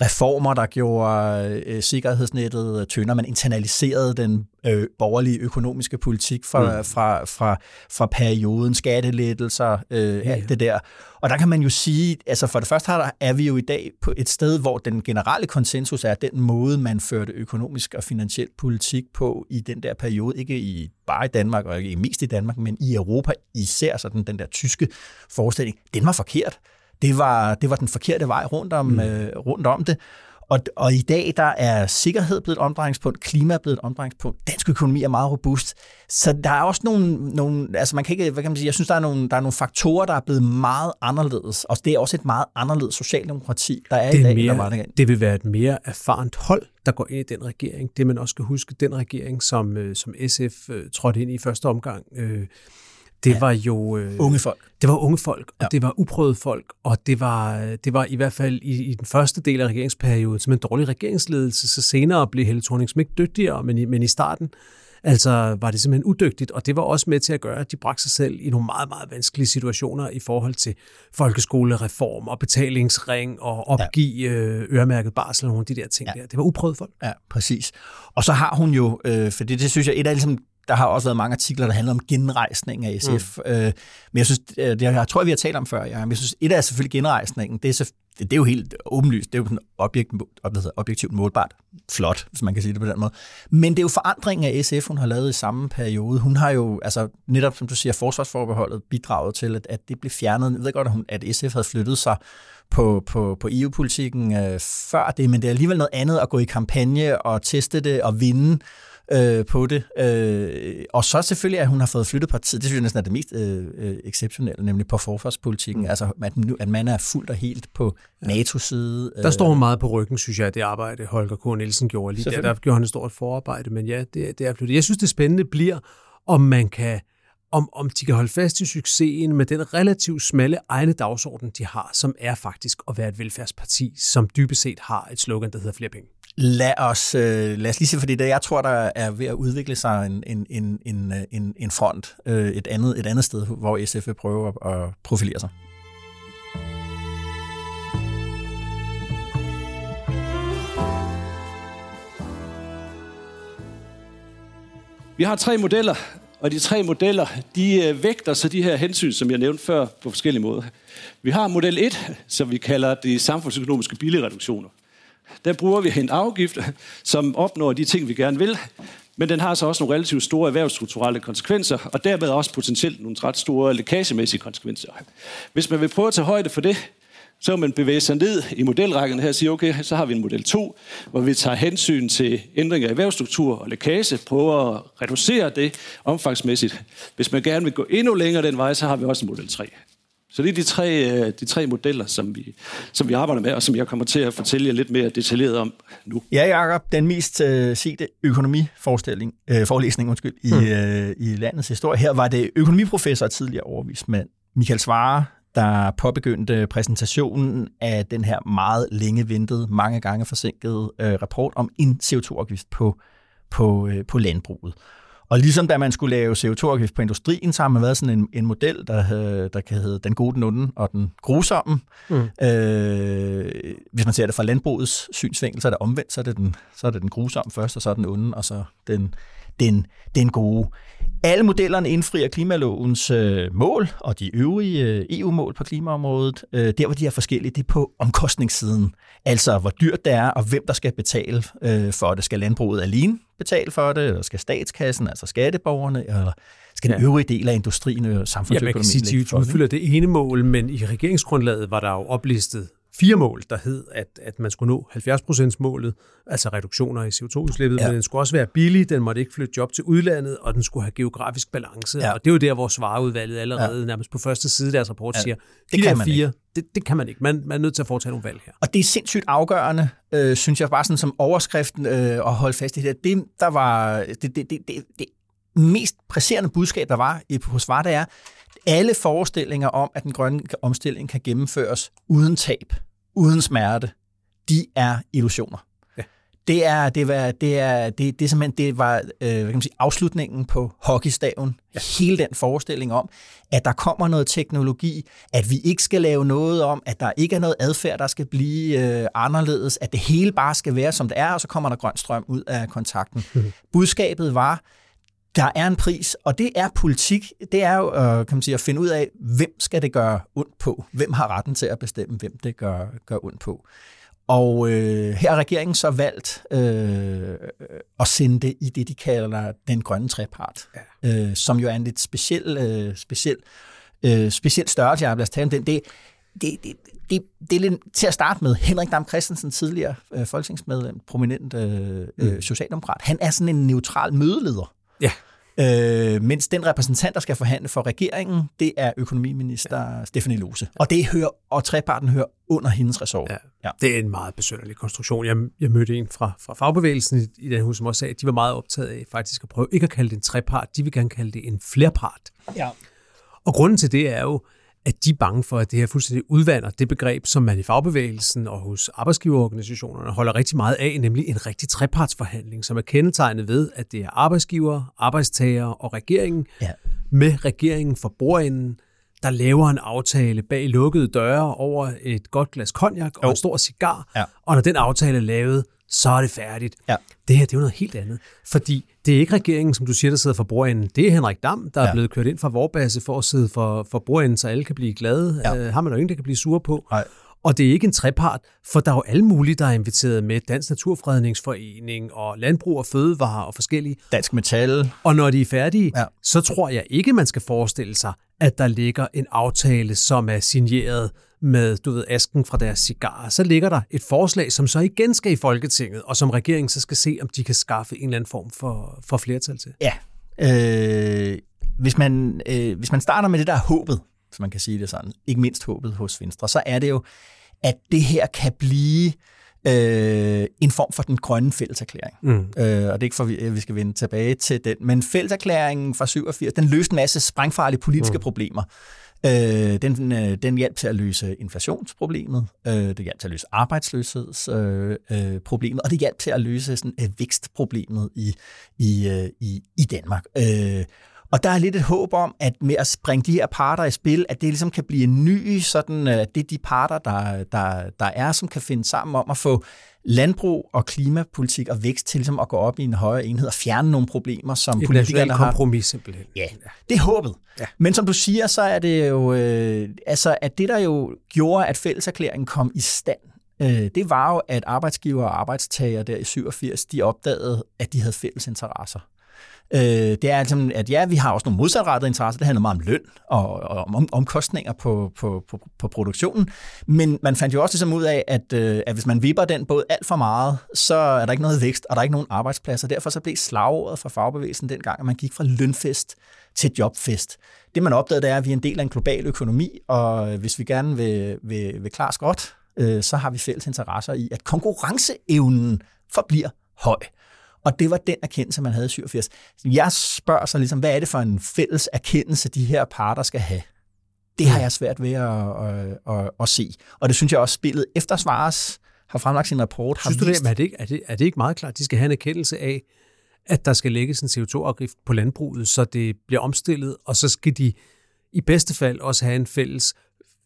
reformer, der gjorde øh, sikkerhedsnettet tyndere. Man internaliserede den øh, borgerlige økonomiske politik fra, mm. fra, fra, fra perioden, skattelettelser, øh, ja, ja. alt det der. Og der kan man jo sige, altså for det første er vi jo i dag på et sted, hvor den generelle konsensus er, den måde, man førte økonomisk og finansiel politik på i den der periode, ikke i bare i Danmark, og ikke mest i Danmark, men i Europa især, sådan den der tyske forestilling, den var forkert det var, det var den forkerte vej rundt om, mm. øh, rundt om det. Og, og i dag der er sikkerhed blevet et omdrejningspunkt, klima er blevet et omdrejningspunkt, dansk økonomi er meget robust. Så der er også nogle, nogle altså man kan ikke, hvad kan man sige, jeg synes, der er, nogle, der er nogle faktorer, der er blevet meget anderledes. Og det er også et meget anderledes socialdemokrati, der er det er i dag. Mere, der det vil være et mere erfarent hold, der går ind i den regering. Det man også skal huske, den regering, som, øh, som SF øh, trådte ind i første omgang, øh, det ja. var jo... Øh, unge folk. Det var unge folk, og ja. det var uprøvede folk, og det var, det var i hvert fald i, i den første del af regeringsperioden som en dårlig regeringsledelse, så senere blev Helle thorning ikke dygtigere, men i, men i starten altså var det simpelthen udygtigt, og det var også med til at gøre, at de bragte sig selv i nogle meget, meget vanskelige situationer i forhold til folkeskolereform og betalingsring og opgive ja. Øh, øremærket barsel og nogle af de der ting ja. der. Det var uprøvet folk. Ja, præcis. Og så har hun jo, øh, for det, det synes jeg, et af ligesom der har også været mange artikler, der handler om genrejsning af SF. Mm. Øh, men jeg synes, øh, det, jeg tror, vi har talt om før, ja. men jeg synes, et er selvfølgelig genrejsningen. Det er, så, det, det er jo helt åbenlyst. Det er jo sådan objekt, objektivt målbart flot, hvis man kan sige det på den måde. Men det er jo forandringen af SF, hun har lavet i samme periode. Hun har jo, altså netop som du siger, forsvarsforbeholdet bidraget til, at, at det blev fjernet. Jeg ved godt, at, hun, at SF havde flyttet sig på, på, på EU-politikken øh, før det, men det er alligevel noget andet at gå i kampagne og teste det og vinde øh, på det. Øh, og så selvfølgelig, at hun har fået flyttet partiet, det synes jeg næsten er det mest øh, øh, exceptionelle, nemlig på forsvarspolitikken. Mm. Altså, at, at man er fuldt og helt på NATO's side. Der står hun meget på ryggen, synes jeg, det arbejde, Holger K. Nielsen gjorde lige der. Der gjorde han et stort forarbejde, men ja, det, det er flyttet. Jeg synes, det spændende bliver, om man kan om, om de kan holde fast i succesen med den relativt smalle egne dagsorden, de har, som er faktisk at være et velfærdsparti, som dybest set har et slogan, der hedder flere penge. Lad os, øh, lad os lige se, fordi det, jeg tror, der er ved at udvikle sig en, en, en, en, øh, en, en front øh, et, andet, et andet sted, hvor SF vil prøve at, at profilere sig. Vi har tre modeller, og de tre modeller, de øh, vægter så de her hensyn, som jeg nævnte før, på forskellige måder. Vi har model 1, som vi kalder de samfundsøkonomiske billigreduktioner. Der bruger vi en afgift, som opnår de ting, vi gerne vil, men den har så også nogle relativt store erhvervsstrukturelle konsekvenser, og dermed også potentielt nogle ret store lækagemæssige konsekvenser. Hvis man vil prøve at tage højde for det, så vil man bevæge sig ned i modelrækken her og sige, okay, så har vi en model 2, hvor vi tager hensyn til ændringer i erhvervsstruktur og lækage, prøver at reducere det omfangsmæssigt. Hvis man gerne vil gå endnu længere den vej, så har vi også en model 3. Så det er de tre, øh, de tre modeller, som vi, som vi arbejder med, og som jeg kommer til at fortælle jer lidt mere detaljeret om nu. Ja, Jacob, den mest uh, sete økonomiforestilling, uh, forelæsning undskyld, i, mm. uh, i landets historie. Her var det økonomiprofessor og tidligere overvismand Michael Svare, der påbegyndte præsentationen af den her meget længe ventede, mange gange forsinkede uh, rapport om en CO2-afgift på, på, uh, på landbruget. Og ligesom da man skulle lave CO2-afgift på industrien, så har man været sådan en, en model, der, der kan hedde den gode, den onde og den grusomme. Mm. Øh, hvis man ser det fra landbrugets synsvinkel, så er det omvendt, så er det den, så er det den grusomme først, og så er den onde, og så den, den, den gode. Alle modellerne indfrier klimalovens øh, mål og de øvrige øh, EU-mål på klimaområdet. Øh, der, hvor de er forskellige, det er på omkostningssiden. Altså, hvor dyrt det er, og hvem der skal betale øh, for det. Skal landbruget alene betale for det, eller skal statskassen, altså skatteborgerne, eller skal den øvrige del af industrien og samfundsøkonomien Ja, man kan sige, at de udfylder det ene mål, men i regeringsgrundlaget var der jo oplistet fire mål, der hed, at, at man skulle nå 70%-målet, altså reduktioner i CO2-udslippet, ja. men den skulle også være billig, den måtte ikke flytte job til udlandet, og den skulle have geografisk balance. Ja. Og det er jo der, hvor svareudvalget allerede ja. nærmest på første side af deres rapport ja. siger, de det kan der fire, det, det kan man ikke. Man, man er nødt til at foretage nogle valg her. Og det er sindssygt afgørende, øh, synes jeg, bare sådan som overskriften øh, at holde fast i det. Det, der var det, det, det, det, det mest presserende budskab, der var hos VAR, det er, alle forestillinger om, at den grønne omstilling kan gennemføres uden tab, uden smerte, de er illusioner. Ja. Det er, det var, det er, det, det er simpelthen, det var, øh, hvad kan man sige, afslutningen på hockeystaven. Ja. Hele den forestilling om, at der kommer noget teknologi, at vi ikke skal lave noget om, at der ikke er noget adfærd, der skal blive øh, anderledes, at det hele bare skal være, som det er, og så kommer der grøn strøm ud af kontakten. Mm. Budskabet var, der er en pris, og det er politik. Det er jo øh, kan man sige, at finde ud af, hvem skal det gøre ondt på? Hvem har retten til at bestemme, hvem det gør, gør ondt på? Og øh, her har regeringen så valgt øh, at sende det i det, de kalder den grønne trepart, ja. øh, som jo er en lidt speciel, øh, speciel, øh, speciel størrelse. Jeg har tage den. Det, det, det, det, det er lidt til at starte med. Henrik Dam Christensen, tidligere øh, folketingsmedlem, prominent øh, øh, mm. socialdemokrat, han er sådan en neutral mødeleder. Ja. Øh, mens den repræsentant, der skal forhandle for regeringen, det er økonomiminister ja. Stefanie Lose. Og det hører, og treparten hører under hendes ressort. Ja. Ja. Det er en meget besønderlig konstruktion. Jeg, jeg mødte en fra, fra fagbevægelsen i, i den hus, som også sagde, at de var meget optaget af faktisk at prøve ikke at kalde det en trepart, de vil gerne kalde det en flerpart. Ja. Og grunden til det er jo, at de er bange for, at det her fuldstændig udvander det begreb, som man i fagbevægelsen og hos arbejdsgiverorganisationerne holder rigtig meget af, nemlig en rigtig trepartsforhandling, som er kendetegnet ved, at det er arbejdsgiver, arbejdstager og regeringen, ja. med regeringen for bordenden, der laver en aftale bag lukkede døre over et godt glas konjak og jo. en stor cigar, ja. og når den aftale er lavet, så er det færdigt. Ja. Det her, det er jo noget helt andet. Fordi det er ikke regeringen, som du siger, der sidder for bordenden. Det er Henrik Dam, der ja. er blevet kørt ind fra vorbase for at sidde for, for bordenden, så alle kan blive glade. Ja. Uh, har man jo ingen, der kan blive sure på. Nej. Og det er ikke en trepart, for der er jo alle mulige, der er inviteret med. Dansk Naturfredningsforening og Landbrug og Fødevare og forskellige. Dansk Metal. Og når de er færdige, ja. så tror jeg ikke, man skal forestille sig, at der ligger en aftale, som er signeret med, du ved, asken fra deres cigarer. Så ligger der et forslag, som så igen skal i Folketinget, og som regeringen så skal se, om de kan skaffe en eller anden form for, for flertal til. Ja. Øh, hvis, man, øh, hvis man starter med det der håbet, hvis man kan sige det sådan, ikke mindst håbet hos Venstre, så er det jo, at det her kan blive øh, en form for den grønne fælleserklæring. Mm. Øh, og det er ikke for, at vi skal vende tilbage til den. Men fælleserklæringen fra 87, den løste en masse sprængfarlige politiske mm. problemer. Øh, den, øh, den hjalp til at løse inflationsproblemet, øh, det hjalp til at løse arbejdsløshedsproblemet, øh, øh, problemet, og det hjalp til at løse sådan, øh, vækstproblemet i, i, øh, i, i Danmark. Øh, og der er lidt et håb om, at med at springe de her parter i spil, at det ligesom kan blive en ny, sådan, øh, at det er de parter, der, der, der er, som kan finde sammen om at få landbrug og klimapolitik og vækst til ligesom at gå op i en højere enhed og fjerne nogle problemer, som Et politikerne har. kompromis simpelthen. Ja, det er håbet. Ja. Men som du siger, så er det jo, øh, altså at det der jo gjorde, at fælleserklæringen kom i stand, øh, det var jo, at arbejdsgiver og arbejdstager der i 87, de opdagede, at de havde fælles interesser. Øh, det er altså, at ja, vi har også nogle modsatrettede interesser. Det handler meget om løn og, og om omkostninger på, på, på, på produktionen. Men man fandt jo også ligesom ud af, at, øh, at hvis man vipper den båd alt for meget, så er der ikke noget vækst, og der er ikke nogen arbejdspladser. Derfor så blev slagordet fra fagbevægelsen dengang, at man gik fra lønfest til jobfest. Det man opdagede, det er, at vi er en del af en global økonomi, og hvis vi gerne vil, vil, vil klare os godt, øh, så har vi fælles interesser i, at konkurrenceevnen forbliver høj. Og det var den erkendelse, man havde i 87. Jeg spørger så ligesom, hvad er det for en fælles erkendelse, de her parter skal have? Det har jeg svært ved at, at, at, at se. Og det synes jeg også, spillet efter Svares har fremlagt sin rapport. Har Synes du vist, det, er, det ikke, er, det, er det ikke meget klart, de skal have en erkendelse af, at der skal lægges en CO2-afgift på landbruget, så det bliver omstillet, og så skal de i bedste fald også have en fælles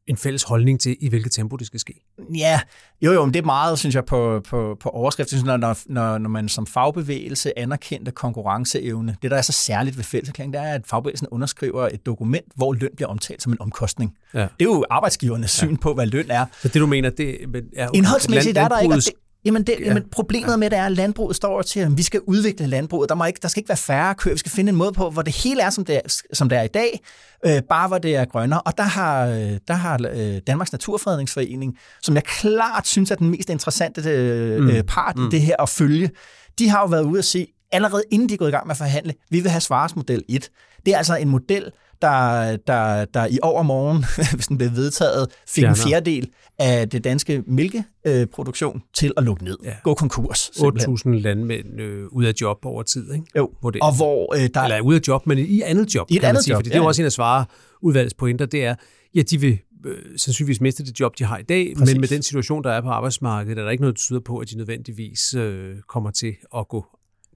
en fælles holdning til, i hvilket tempo det skal ske. Ja, jo jo, men det er meget, synes jeg, på, på, på overskrift. Jeg synes, når, når, når man som fagbevægelse anerkendte konkurrenceevne, det der er så særligt ved fælleserklæringen, det er, at fagbevægelsen underskriver et dokument, hvor løn bliver omtalt som en omkostning. Ja. Det er jo arbejdsgivernes ja. syn på, hvad løn er. Så det du mener, det er... Indholdsmæssigt er der ikke, det, Jamen, det, ja. jamen problemet med det er, at landbruget står til, at vi skal udvikle landbruget. Der, må ikke, der skal ikke være færre køer. Vi skal finde en måde på, hvor det hele er, som det er, som det er i dag, øh, bare hvor det er grønnere. Og der har, øh, der har øh, Danmarks Naturfredningsforening, som jeg klart synes er den mest interessante øh, mm. part mm. i det her at følge, de har jo været ude at se, allerede inden de er gået i gang med at forhandle, vi vil have svaresmodel 1. Det er altså en model, der, der, der i overmorgen, hvis den blev vedtaget, fik Fjerner. en fjerdedel af det danske mælkeproduktion til at lukke ned. Ja. Gå konkurs. 8.000 landmænd øh, ud af job over tid, ikke? Jo, hvor det, og hvor øh, der... Eller ude af job, men i andet job, I et andet sige, job, fordi ja. det er jo også en af svare udvalgets pointer, det er, ja, de vil øh, sandsynligvis miste det job, de har i dag, Præcis. men med den situation, der er på arbejdsmarkedet, er der ikke noget, der tyder på, at de nødvendigvis øh, kommer til at gå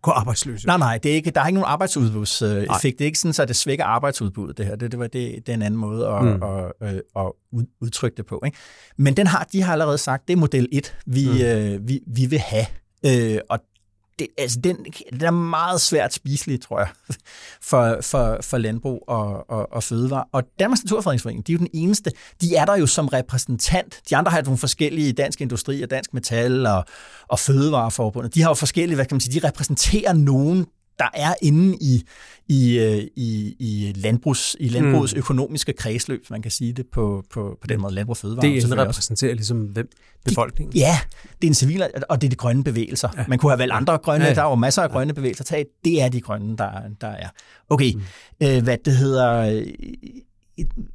gå arbejdsløse. Nej, nej, det er ikke, der er ikke nogen arbejdsudbudseffekt. Nej. Det er ikke sådan, at det svækker arbejdsudbuddet, det her. Det, det, var, det, det er en anden måde at, mm. at, at, at udtrykke det på. Ikke? Men den har, de har allerede sagt, det er model 1, vi, mm. øh, vi, vi vil have. Øh, og det, altså den, den er meget svært spiselig, tror jeg, for, for, for landbrug og, og, og fødevare. Og Danmarks Naturfredningsforening, de er jo den eneste, de er der jo som repræsentant. De andre har jo nogle forskellige dansk industri og dansk metal og, og fødevareforbundet. De har jo forskellige, hvad kan man sige, de repræsenterer nogen, der er inde i, i, øh, i, i, landbrugs, i landbrugets mm. økonomiske kredsløb, man kan sige det på, på, på den måde, landbrug og fødevare. Det er repræsenterer ligesom hvem? Befolkningen? De, ja, det er en civil, og det er de grønne bevægelser. Ja. Man kunne have valgt andre grønne, ja. der er jo masser af grønne bevægelser. Tag, det er de grønne, der, der er. Okay, mm. øh, hvad det hedder... Øh,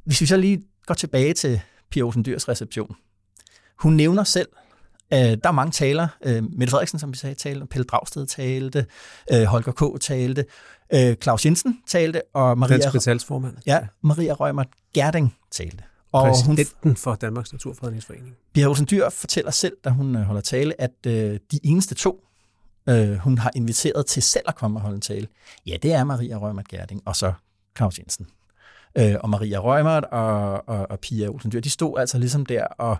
hvis vi så lige går tilbage til Pia Olsen Dyrs reception. Hun nævner selv, Øh, der er mange taler. Øh, Mette Frederiksen, som vi sagde, talte. Pelle Dragsted talte. Øh, Holger K. talte. Øh, Claus Jensen talte. Og Maria, Dansk formand. Ja, Maria Rømer Gerding talte. Og Præsidenten hun, for Danmarks Naturfredningsforening. Pia Olsen Dyr fortæller selv, da hun øh, holder tale, at øh, de eneste to, øh, hun har inviteret til selv at komme og holde en tale, ja, det er Maria Rømer Gerding og så Claus Jensen. Øh, og Maria Rømert og, og, og Pia Olsen Dyr, de stod altså ligesom der og,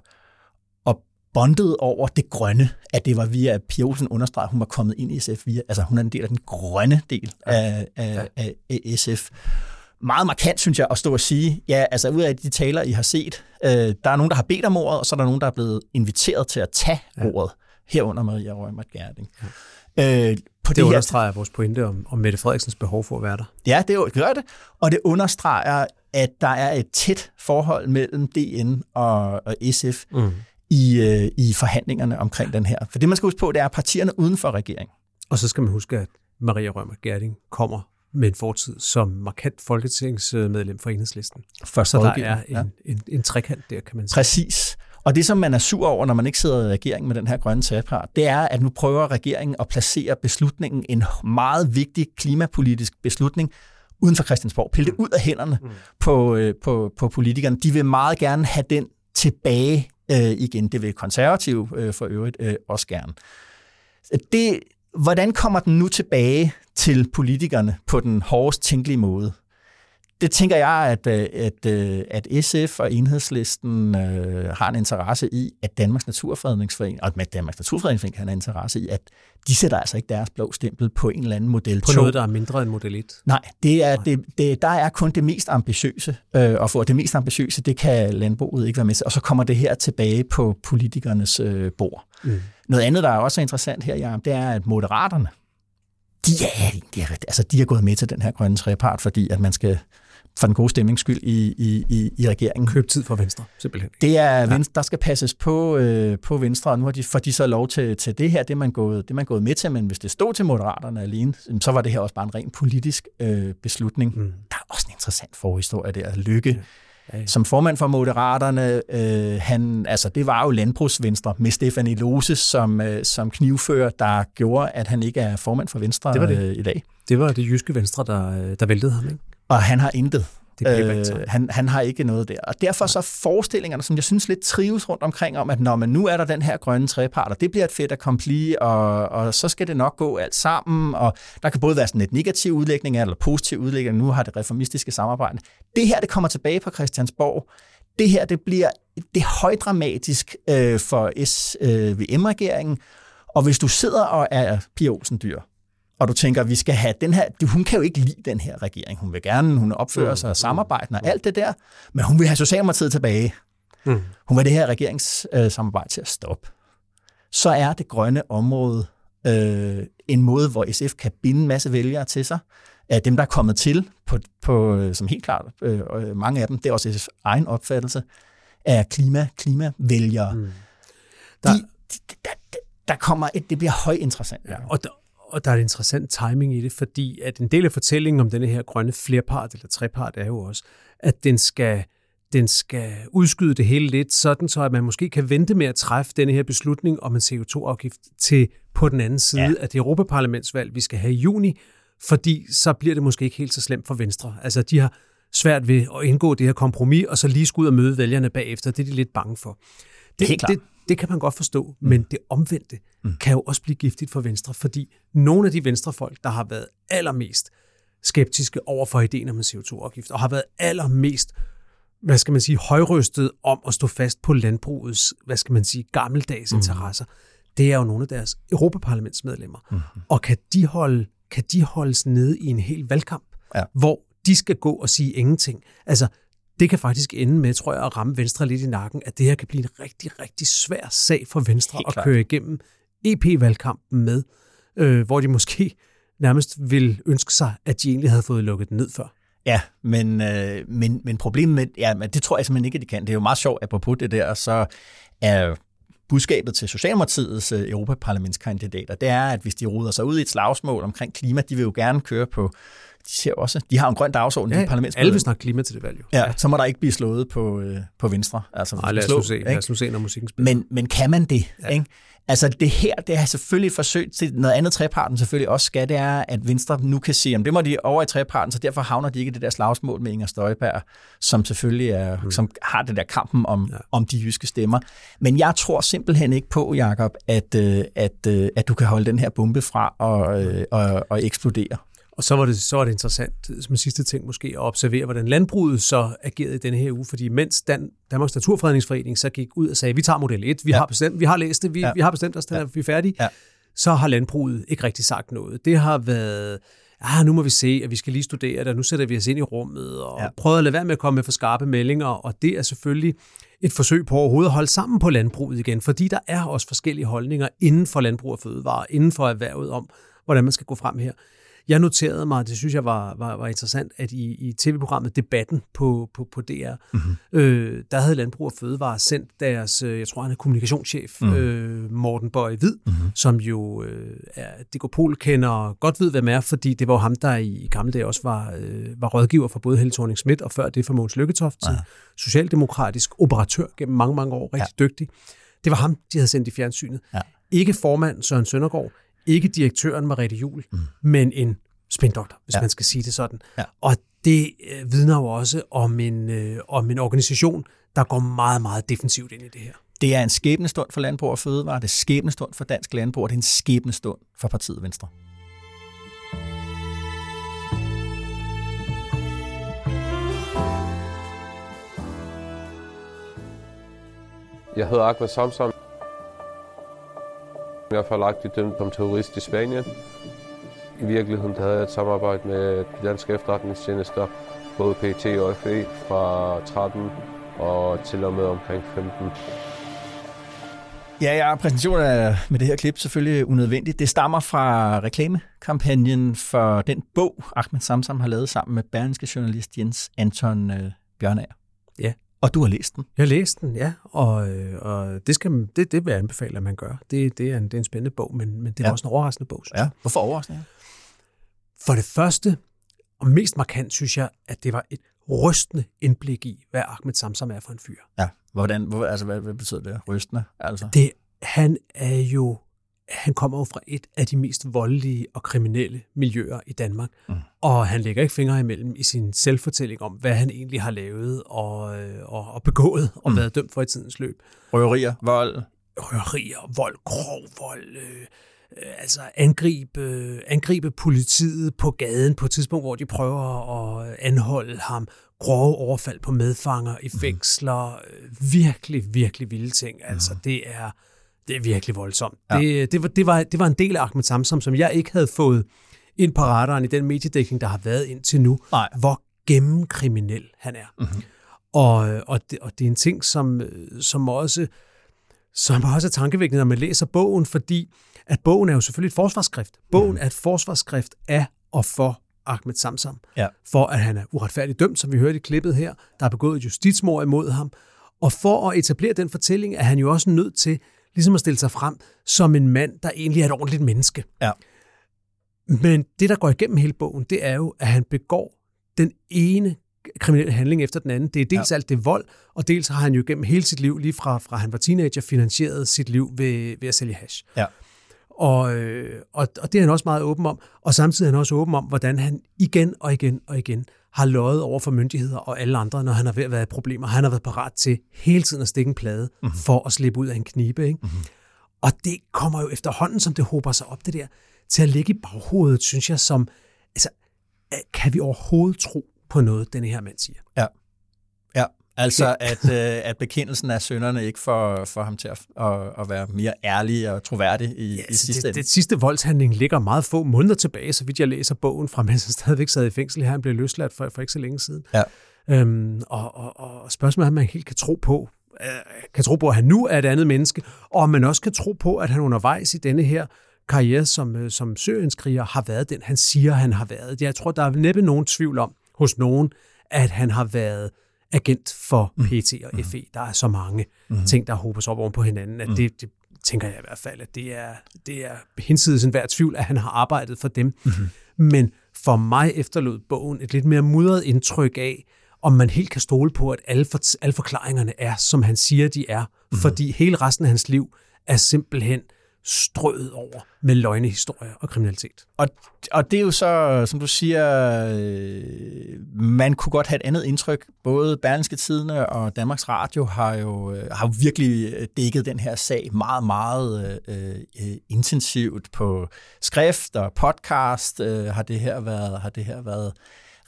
bondet over det grønne, at det var via, Pia Olsen understregede, at hun var kommet ind i SF via, altså hun er en del af den grønne del af, af, af, af SF. Meget markant, synes jeg, at stå og sige, ja, altså ud af de taler, I har set, øh, der er nogen, der har bedt om ordet, og så er der nogen, der er blevet inviteret til at tage ja. ordet, herunder Maria Rømert Gerding. Ja. Øh, på det, det understreger her, vores pointe om, om Mette Frederiksens behov for at være der. Ja, det gør det, og det understreger, at der er et tæt forhold mellem DN og, og SF. Mm i, øh, i forhandlingerne omkring den her. For det, man skal huske på, det er partierne uden for regering. Og så skal man huske, at Maria Rømer Gerding kommer med en fortid som markant folketingsmedlem for enhedslisten. Først så der er en, ja. en, en, en trekant der, kan man sige. Præcis. Og det, som man er sur over, når man ikke sidder i regeringen med den her grønne trepart, det er, at nu prøver regeringen at placere beslutningen, en meget vigtig klimapolitisk beslutning, uden for Christiansborg. Pille det ud af hænderne mm. på, øh, på, på politikerne. De vil meget gerne have den tilbage øh, igen. Det vil konservative øh, for øvrigt øh, også gerne. Det, hvordan kommer den nu tilbage til politikerne på den hårdest tænkelige måde? Det tænker jeg, at, øh, at, øh, at SF og Enhedslisten øh, har en interesse i, at Danmarks Naturfredningsforening, og at Danmarks Naturfredningsforening har en interesse i, at de sætter altså ikke deres blå stempel på en eller anden model På noget, der er mindre end model 1? Nej, det er, det, det, der er kun det mest ambitiøse, øh, og for det mest ambitiøse, det kan landbruget ikke være med til, og så kommer det her tilbage på politikernes øh, bord. Mm. Noget andet, der er også interessant her, Jacob, det er, at moderaterne, de er, de, er, altså, de er gået med til den her grønne trepart, fordi at man skal for den gode stemmings skyld i, i, i, i regeringen. Køb tid for Venstre, simpelthen. Det er ja. Venstre, der skal passes på, øh, på Venstre, og nu har de, får de så lov til, til det her, det er, man gået, det er man gået med til, men hvis det stod til Moderaterne alene, så var det her også bare en ren politisk øh, beslutning. Mm. Der er også en interessant forhistorie der. Lykke, ja. Ja, ja. Som formand for Moderaterne, øh, han, altså det var jo Landbrugsvenstre med Stefanie Lose som, øh, som knivfører, der gjorde, at han ikke er formand for Venstre det var det. Øh, i dag. Det var det jyske Venstre, der, øh, der væltede ham, ikke? Og han har intet. Det øh, han, han har ikke noget der. Og derfor så forestillingerne, som jeg synes lidt trives rundt omkring, om at når man nu er der den her grønne trepart, og det bliver et fedt at komme og, og så skal det nok gå alt sammen, og der kan både være sådan et negativ udlægning eller positiv udlægning, nu har det reformistiske samarbejde. Det her, det kommer tilbage på Christiansborg. Det her, det bliver det er højdramatisk øh, for SVM-regeringen, og hvis du sidder og er Pia Olsen dyr, og du tænker, vi skal have den her, hun kan jo ikke lide den her regering. Hun vil gerne, hun opfører mm. sig og samarbejder og alt det der, men hun vil have Socialdemokratiet tilbage. Mm. Hun vil det her regeringssamarbejde til at stoppe. Så er det grønne område øh, en måde, hvor SF kan binde en masse vælgere til sig. Af dem, der er kommet til, på, på, som helt klart, øh, mange af dem, det er også SF's egen opfattelse, er klima, klimavælgere. Mm. Der, de, de, der, der kommer et, det bliver højinteressant. Ja, og der, og der er en interessant timing i det, fordi at en del af fortællingen om denne her grønne flerpart eller trepart er jo også, at den skal, den skal udskyde det hele lidt, sådan så at man måske kan vente med at træffe denne her beslutning om en CO2-afgift til på den anden side ja. af det Europaparlamentsvalg, vi skal have i juni, fordi så bliver det måske ikke helt så slemt for Venstre. Altså, de har svært ved at indgå det her kompromis, og så lige skulle ud og møde vælgerne bagefter. Det er de lidt bange for. Det, det, det, det kan man godt forstå, mm. men det omvendte mm. kan jo også blive giftigt for Venstre, fordi nogle af de venstrefolk, der har været allermest skeptiske over for ideen om en CO2-afgift, og har været allermest hvad skal man sige, højrystet om at stå fast på landbrugets, hvad skal man sige, gammeldags mm. interesser, det er jo nogle af deres Europaparlamentsmedlemmer. Mm. Og kan de, holde, kan de holdes nede i en hel valgkamp, ja. hvor de skal gå og sige ingenting? Altså, det kan faktisk ende med, tror jeg, at ramme Venstre lidt i nakken, at det her kan blive en rigtig, rigtig svær sag for Venstre Helt at køre igennem EP-valgkampen med, øh, hvor de måske nærmest vil ønske sig, at de egentlig havde fået lukket den ned før. Ja, men, øh, men, men problemet med, ja, men det tror jeg simpelthen ikke, at de kan. Det er jo meget sjovt, apropos det der, så er budskabet til Socialdemokratiets øh, europaparlamentskandidater, det er, at hvis de ruder sig ud i et slagsmål omkring klima, de vil jo gerne køre på de ser også, de har en grøn dagsorden ja, i parlamentet. Alle vil snakke klima til det valg, jo. Ja, så må der ikke blive slået på, øh, på venstre. Altså, Nej, lad os, slå, se, lad os nu se, når musikken spiller. Men, men kan man det? Ja. Ikke? Altså det her, det er selvfølgelig et forsøg til noget andet treparten selvfølgelig også skal, det er, at Venstre nu kan sige, at det må de over i treparten, så derfor havner de ikke i det der slagsmål med Inger Støjberg, som selvfølgelig er, mm. som har det der kampen om, ja. om de jyske stemmer. Men jeg tror simpelthen ikke på, Jacob, at, øh, at, øh, at du kan holde den her bombe fra og, øh, og, og eksplodere. Og så var det, så var det interessant, som en sidste ting måske, at observere, hvordan landbruget så agerede i denne her uge, fordi mens Dan, Danmarks Naturfredningsforening så gik ud og sagde, vi tager model 1, vi, ja. har, bestemt, vi har læst det, vi, ja. vi har bestemt os, ja. vi er færdige, ja. så har landbruget ikke rigtig sagt noget. Det har været, ah, nu må vi se, at vi skal lige studere det, og nu sætter vi os ind i rummet, og ja. prøver at lade være med at komme med for skarpe meldinger, og det er selvfølgelig et forsøg på overhovedet at holde sammen på landbruget igen, fordi der er også forskellige holdninger inden for landbrug og fødevare, inden for erhvervet om, hvordan man skal gå frem her. Jeg noterede mig, det synes jeg var, var, var interessant, at i, i tv-programmet Debatten på, på, på DR, mm-hmm. øh, der havde Landbrug og Fødevare sendt deres, øh, jeg tror han er kommunikationschef, mm. øh, Morten Bøje Hvid, mm-hmm. som jo øh, er Digopol kender godt ved, hvem er, fordi det var ham, der i, i gamle dage også var, øh, var rådgiver for både Helle thorning Schmidt og før det for Måns Lykketoft, ja. socialdemokratisk operatør gennem mange, mange år, rigtig ja. dygtig. Det var ham, de havde sendt i fjernsynet. Ja. Ikke formand Søren Søndergaard, ikke direktøren Mariette Jul, mm. men en spindoktor, hvis ja. man skal sige det sådan. Ja. Og det øh, vidner jo også om en, øh, om en organisation, der går meget, meget defensivt ind i det her. Det er en skæbnestund for Landbrug og Fødevare, det er skæbnestund for Dansk Landbrug, og det er en skæbnestund for partiet Venstre. Jeg hedder Ahmed Samsam. Jeg er forlagt dømt som terrorist i Spanien. I virkeligheden havde jeg et samarbejde med de danske efterretningstjenester, både PT og FE, fra 13 og til og med omkring 15. Ja, ja, præsentationen af, med det her klip selvfølgelig unødvendigt. Det stammer fra reklamekampagnen for den bog, Ahmed Samsam har lavet sammen med berlingske journalist Jens Anton øh, Bjørnager. Ja. Og du har læst den? Jeg har læst den, ja. Og, øh, og det, skal, det, det vil jeg anbefale, at man gør. Det, det, er, en, det er en spændende bog, men, men det er ja. også en overraskende bog, synes ja. Hvorfor overraskende? For det første, og mest markant, synes jeg, at det var et rystende indblik i, hvad Ahmed Samsam er for en fyr. Ja, hvordan, hvor, altså, hvad, hvad betyder det, rystende? Altså? Det, han er jo han kommer jo fra et af de mest voldelige og kriminelle miljøer i Danmark. Mm. Og han lægger ikke fingre imellem i sin selvfortælling om, hvad han egentlig har lavet og, øh, og, og begået og mm. været dømt for i tidens løb. Røverier, vold. Røverier, vold, grov vold, øh, øh, altså angribe, angribe politiet på gaden på et tidspunkt, hvor de prøver at anholde ham, grove overfald på medfanger i mm. fængsler, mm. virkelig, virkelig vilde ting. Altså, mm. det er det er virkelig voldsomt. Ja. Det, det, var, det, var, det var en del af Ahmed Samsam, som jeg ikke havde fået ind på radaren i den mediedækning, der har været indtil nu, Nej. hvor gennemkriminel han er. Mm-hmm. Og, og, det, og det er en ting, som, som, også, som også er tankevækkende, når man læser bogen, fordi at bogen er jo selvfølgelig et forsvarsskrift. Bogen mm. er et forsvarsskrift af og for Ahmed Samsam. Ja. For at han er uretfærdigt dømt, som vi hørte i klippet her. Der er begået justitsmord imod ham. Og for at etablere den fortælling, er han jo også nødt til ligesom at stille sig frem som en mand, der egentlig er et ordentligt menneske. Ja. Men det, der går igennem hele bogen, det er jo, at han begår den ene kriminelle handling efter den anden. Det er dels ja. alt det vold, og dels har han jo gennem hele sit liv, lige fra, fra han var teenager, finansieret sit liv ved, ved at sælge hash. Ja. Og, øh, og, og det er han også meget åben om. Og samtidig er han også åben om, hvordan han igen og igen og igen har løjet over for myndigheder og alle andre, når han har ved at være i problemer. Han har været parat til hele tiden at stikke en plade mm-hmm. for at slippe ud af en knibe. Ikke? Mm-hmm. Og det kommer jo efterhånden, som det håber sig op, det der, til at ligge i baghovedet, synes jeg, som, altså, kan vi overhovedet tro på noget, denne her mand siger? Ja. Altså at, øh, at bekendelsen af sønderne ikke får, for ham til at, at, at være mere ærlig og troværdig i, ja, i altså, sidste det, det sidste voldshandling ligger meget få måneder tilbage, så vidt jeg læser bogen fra, mens han stadigvæk sad i fængsel her. Han blev løsladt for, for ikke så længe siden. Ja. Øhm, og, og, og spørgsmålet er, om man helt kan tro på, øh, kan tro på, at han nu er et andet menneske, og om man også kan tro på, at han undervejs i denne her karriere som, øh, som syrienskriger har været den, han siger, han har været. Jeg tror, der er næppe nogen tvivl om hos nogen, at han har været agent for mm. PT og FE. Der er så mange mm. ting, der hobes op oven på hinanden, at mm. det, det tænker jeg i hvert fald, at det er, det er hinsides enhver tvivl, at han har arbejdet for dem. Mm-hmm. Men for mig efterlod bogen et lidt mere mudret indtryk af, om man helt kan stole på, at alle, for, alle forklaringerne er, som han siger, de er. Mm-hmm. Fordi hele resten af hans liv er simpelthen strøet over med løgnehistorier og kriminalitet. Og, og det er jo så, som du siger, øh, man kunne godt have et andet indtryk. Både Berlingske Tidene og Danmarks Radio har jo, øh, har virkelig øh, dækket den her sag meget, meget øh, øh, intensivt på skrift og podcast øh, har det her været, har det her været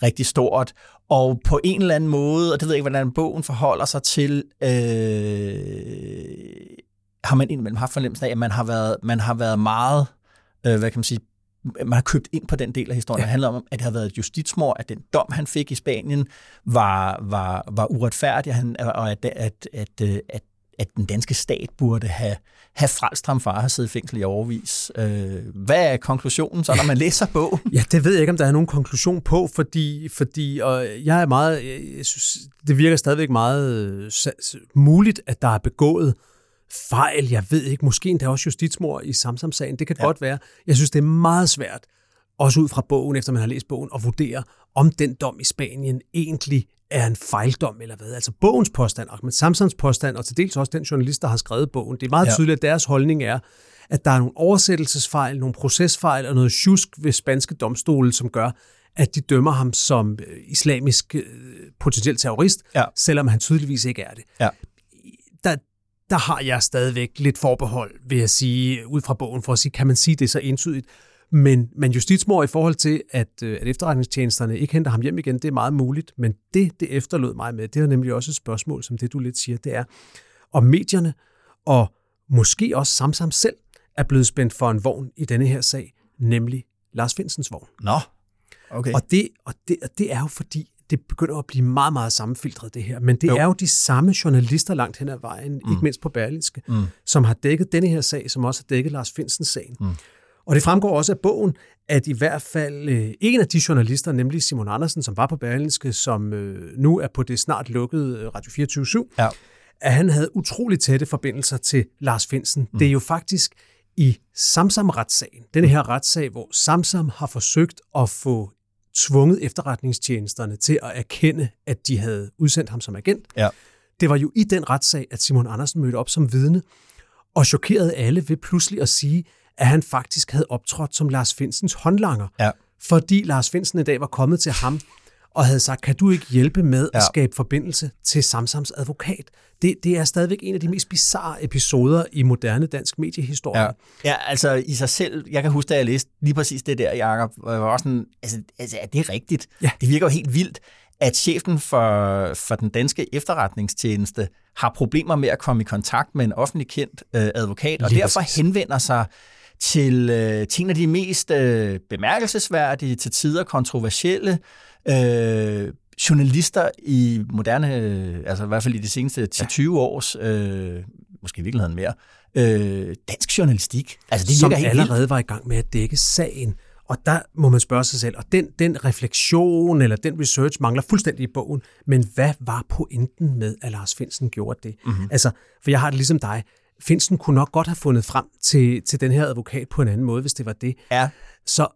rigtig stort. Og på en eller anden måde, og det ved jeg ikke, hvordan bogen forholder sig til, øh, har man indimellem haft fornemmelsen af, at man har været, man har været meget, øh, hvad kan man sige, man har købt ind på den del af historien. Ja. Det handler om, at det har været et justitsmord, at den dom, han fik i Spanien, var, var, var uretfærdig, han, og at, at, at, at, at den danske stat burde have, have frelst ham fra at have siddet i fængsel i overvis. Øh, hvad er konklusionen så, når man læser bog? Ja, det ved jeg ikke, om der er nogen konklusion på, fordi, fordi og jeg er meget, jeg synes, det virker stadigvæk meget øh, muligt, at der er begået fejl. Jeg ved ikke, måske endda også justitsmord i Samsam-sagen. Det kan ja. godt være. Jeg synes, det er meget svært, også ud fra bogen, efter man har læst bogen, at vurdere, om den dom i Spanien egentlig er en fejldom eller hvad. Altså bogens påstand, Ahmed Samsams påstand, og til dels også den journalist, der har skrevet bogen. Det er meget ja. tydeligt, at deres holdning er, at der er nogle oversættelsesfejl, nogle procesfejl og noget tjusk ved spanske domstole, som gør, at de dømmer ham som øh, islamisk øh, potentiel terrorist, ja. selvom han tydeligvis ikke er det. Ja. Der, har jeg stadigvæk lidt forbehold, vil jeg sige, ud fra bogen, for at sige, kan man sige det så entydigt? Men, men justitsmord i forhold til, at, øh, at efterretningstjenesterne ikke henter ham hjem igen, det er meget muligt. Men det, det efterlod mig med, det er nemlig også et spørgsmål, som det du lidt siger, det er, om medierne og måske også Samsam selv er blevet spændt for en vogn i denne her sag, nemlig Lars Finsens vogn. Nå, okay. Og det, og det, og det er jo fordi, det begynder at blive meget, meget sammenfiltret, det her. Men det jo. er jo de samme journalister langt hen ad vejen, mm. ikke mindst på Berlinske, mm. som har dækket denne her sag, som også har dækket Lars Finsens sagen. Mm. Og det fremgår også af bogen, at i hvert fald øh, en af de journalister, nemlig Simon Andersen, som var på Berlinske, som øh, nu er på det snart lukkede øh, Radio 24 ja. at han havde utroligt tætte forbindelser til Lars Finsen. Mm. Det er jo faktisk i Samsam-retssagen, denne her retssag, hvor Samsam har forsøgt at få tvunget efterretningstjenesterne til at erkende, at de havde udsendt ham som agent. Ja. Det var jo i den retssag, at Simon Andersen mødte op som vidne, og chokerede alle ved pludselig at sige, at han faktisk havde optrådt som Lars Finsens håndlanger. Ja. Fordi Lars Finsen i dag var kommet til ham og havde sagt, kan du ikke hjælpe med ja. at skabe forbindelse til Samsams advokat? Det, det er stadigvæk en af de mest bizarre episoder i moderne dansk mediehistorie. Ja. ja, altså i sig selv, jeg kan huske, da jeg læste lige præcis det der, Jacob, jeg var også sådan, altså, altså er det rigtigt? Ja. Det virker jo helt vildt, at chefen for, for den danske efterretningstjeneste har problemer med at komme i kontakt med en offentlig kendt øh, advokat, og lige derfor præcis. henvender sig til, øh, til en af de mest øh, bemærkelsesværdige, til tider kontroversielle øh, journalister i moderne, øh, altså i hvert fald i de seneste 10-20 ja. års, øh, måske i virkeligheden mere, øh, dansk journalistik. Altså, det Som helt allerede vildt. var i gang med at dække sagen. Og der må man spørge sig selv, og den, den refleksion eller den research mangler fuldstændig i bogen, men hvad var pointen med, at Lars Finsen gjorde det? Mm-hmm. Altså, for jeg har det ligesom dig, Finsen kunne nok godt have fundet frem til, til den her advokat på en anden måde, hvis det var det. Ja. Så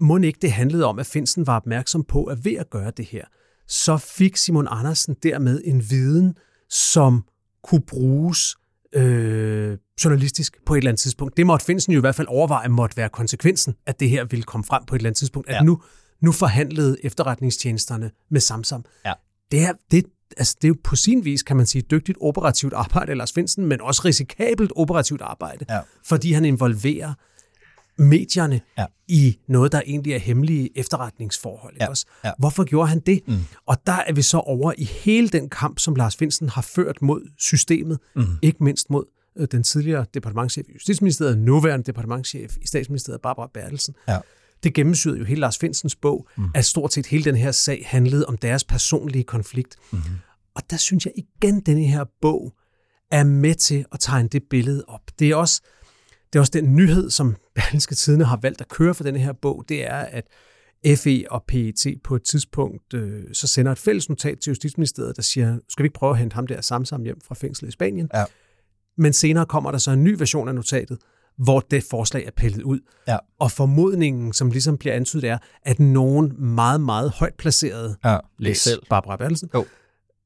må ikke det handlede om, at Finsen var opmærksom på, at ved at gøre det her, så fik Simon Andersen dermed en viden, som kunne bruges øh, journalistisk på et eller andet tidspunkt. Det måtte Finsen jo i hvert fald overveje, måtte være konsekvensen, at det her ville komme frem på et eller andet tidspunkt. At ja. nu, nu forhandlede efterretningstjenesterne med Samsam. Ja. Det, er, det, altså, det er jo på sin vis, kan man sige, dygtigt operativt arbejde af Lars Finsen, men også risikabelt operativt arbejde, ja. fordi han involverer medierne ja. i noget, der egentlig er hemmelige efterretningsforhold. Ikke ja. også? Ja. Hvorfor gjorde han det? Mm. Og der er vi så over i hele den kamp, som Lars Finsen har ført mod systemet, mm. ikke mindst mod øh, den tidligere departementchef i Justitsministeriet, nuværende departementchef i Statsministeriet, Barbara Bertelsen. Ja. Det gennemsyrede jo hele Lars Finsens bog, mm. at stort set hele den her sag handlede om deres personlige konflikt. Mm. Og der synes jeg igen, denne her bog er med til at tegne det billede op. Det er også, det er også den nyhed, som Berlingske Tidene har valgt at køre for denne her bog, det er, at FE og PET på et tidspunkt øh, så sender et fælles notat til Justitsministeriet, der siger, skal vi ikke prøve at hente ham der sammen hjem fra fængslet i Spanien? Ja. Men senere kommer der så en ny version af notatet, hvor det forslag er pillet ud. Ja. Og formodningen, som ligesom bliver antydet, er, at nogen meget, meget højt placerede, ja, læs selv. Barbara Bertelsen, jo.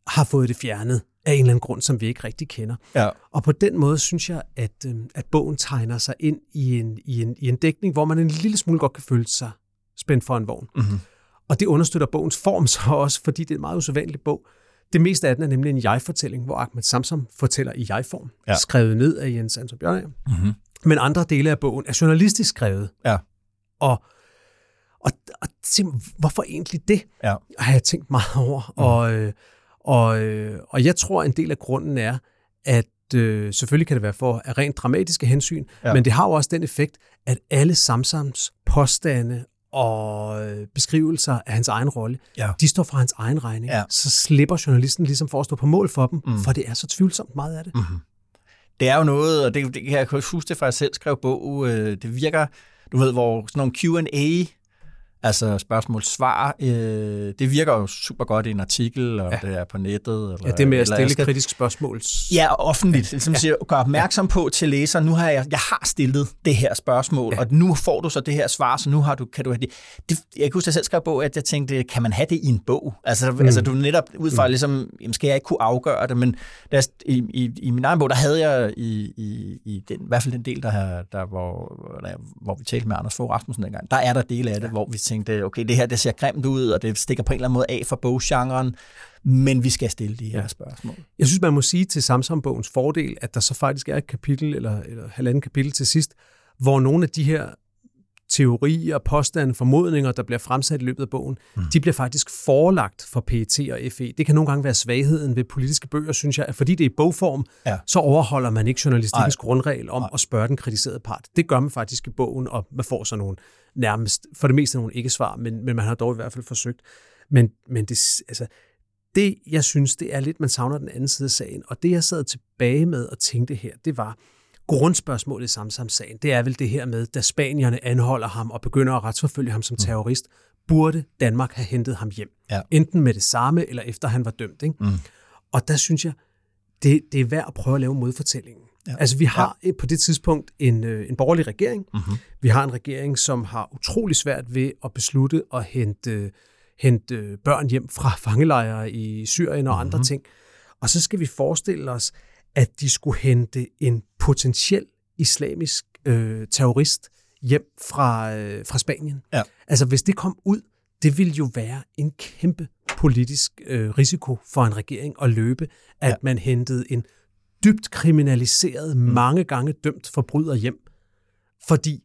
har fået det fjernet af en eller anden grund, som vi ikke rigtig kender. Ja. Og på den måde synes jeg, at, øh, at bogen tegner sig ind i en, i, en, i en dækning, hvor man en lille smule godt kan føle sig spændt for en vogn. Mm-hmm. Og det understøtter bogens form så også, fordi det er en meget usædvanlig bog. Det meste af den er nemlig en jeg-fortælling, hvor Ahmed Samsam fortæller i jeg-form, ja. skrevet ned af Jens Anton Bjørn. Mm-hmm. Men andre dele af bogen er journalistisk skrevet. Ja. Og, og, og hvorfor egentlig det, ja. har jeg tænkt meget over. Mm. Og, øh, og, øh, og jeg tror, en del af grunden er, at øh, selvfølgelig kan det være for af rent dramatiske hensyn, ja. men det har jo også den effekt, at alle Samsams påstande og øh, beskrivelser af hans egen rolle, ja. de står for hans egen regning. Ja. Så slipper journalisten ligesom for at stå på mål for dem, mm. for det er så tvivlsomt meget af det. Mm-hmm. Det er jo noget, og det, det kan jeg huske det fra, jeg selv skrev bog. Øh, det virker, du ved, hvor sådan nogle Q&A Altså spørgsmål-svar, øh, det virker jo super godt i en artikel, og ja. det er på nettet. Eller, ja, det med at stille skal, kritisk spørgsmål. Ja, offentligt. Ja. Ligesom ja. Siger, gør opmærksom på til læser, nu har jeg, jeg har stillet det her spørgsmål, ja. og nu får du så det her svar, så nu har du, kan du have det. det jeg kan huske, at jeg selv skrev bog, at jeg tænkte, kan man have det i en bog? Altså, mm. altså du netop ud fra, mm. ligesom, jamen, skal jeg ikke kunne afgøre det, men der, i, i, i min egen bog, der havde jeg i, i, i den, i hvert fald den del, der, der hvor, der, hvor vi talte med Anders Fogh Rasmussen dengang, der er der dele af det, ja. hvor vi tænkte, okay, det her det ser grimt ud, og det stikker på en eller anden måde af for boggenren, men vi skal stille de her ja. spørgsmål. Jeg synes, man må sige til Samsam-bogens fordel, at der så faktisk er et kapitel, eller, eller halvanden kapitel til sidst, hvor nogle af de her teorier, påstande, formodninger, der bliver fremsat i løbet af bogen, mm. de bliver faktisk forelagt for PET og FE. Det kan nogle gange være svagheden ved politiske bøger, synes jeg, at fordi det er i bogform, ja. så overholder man ikke journalistikkens grundregel om Ej. at spørge den kritiserede part. Det gør man faktisk i bogen, og man får så nogle nærmest, for det meste nogle ikke-svar, men, men man har dog i hvert fald forsøgt. Men, men det, altså, det, jeg synes, det er lidt, man savner den anden side af sagen. Og det, jeg sad tilbage med og tænkte her, det var, grundspørgsmålet i Samsam-sagen, det er vel det her med, da spanierne anholder ham og begynder at retsforfølge ham som mm. terrorist, burde Danmark have hentet ham hjem. Ja. Enten med det samme, eller efter han var dømt. Ikke? Mm. Og der synes jeg, det, det er værd at prøve at lave modfortællingen. Ja. Altså vi har ja. på det tidspunkt en, øh, en borgerlig regering. Mm-hmm. Vi har en regering, som har utrolig svært ved at beslutte at hente, hente børn hjem fra fangelejre i Syrien og mm-hmm. andre ting. Og så skal vi forestille os, at de skulle hente en potentiel islamisk øh, terrorist hjem fra, øh, fra Spanien. Ja. Altså hvis det kom ud, det ville jo være en kæmpe politisk øh, risiko for en regering at løbe, at ja. man hentede en dybt kriminaliseret, mm. mange gange dømt forbryder hjem. Fordi,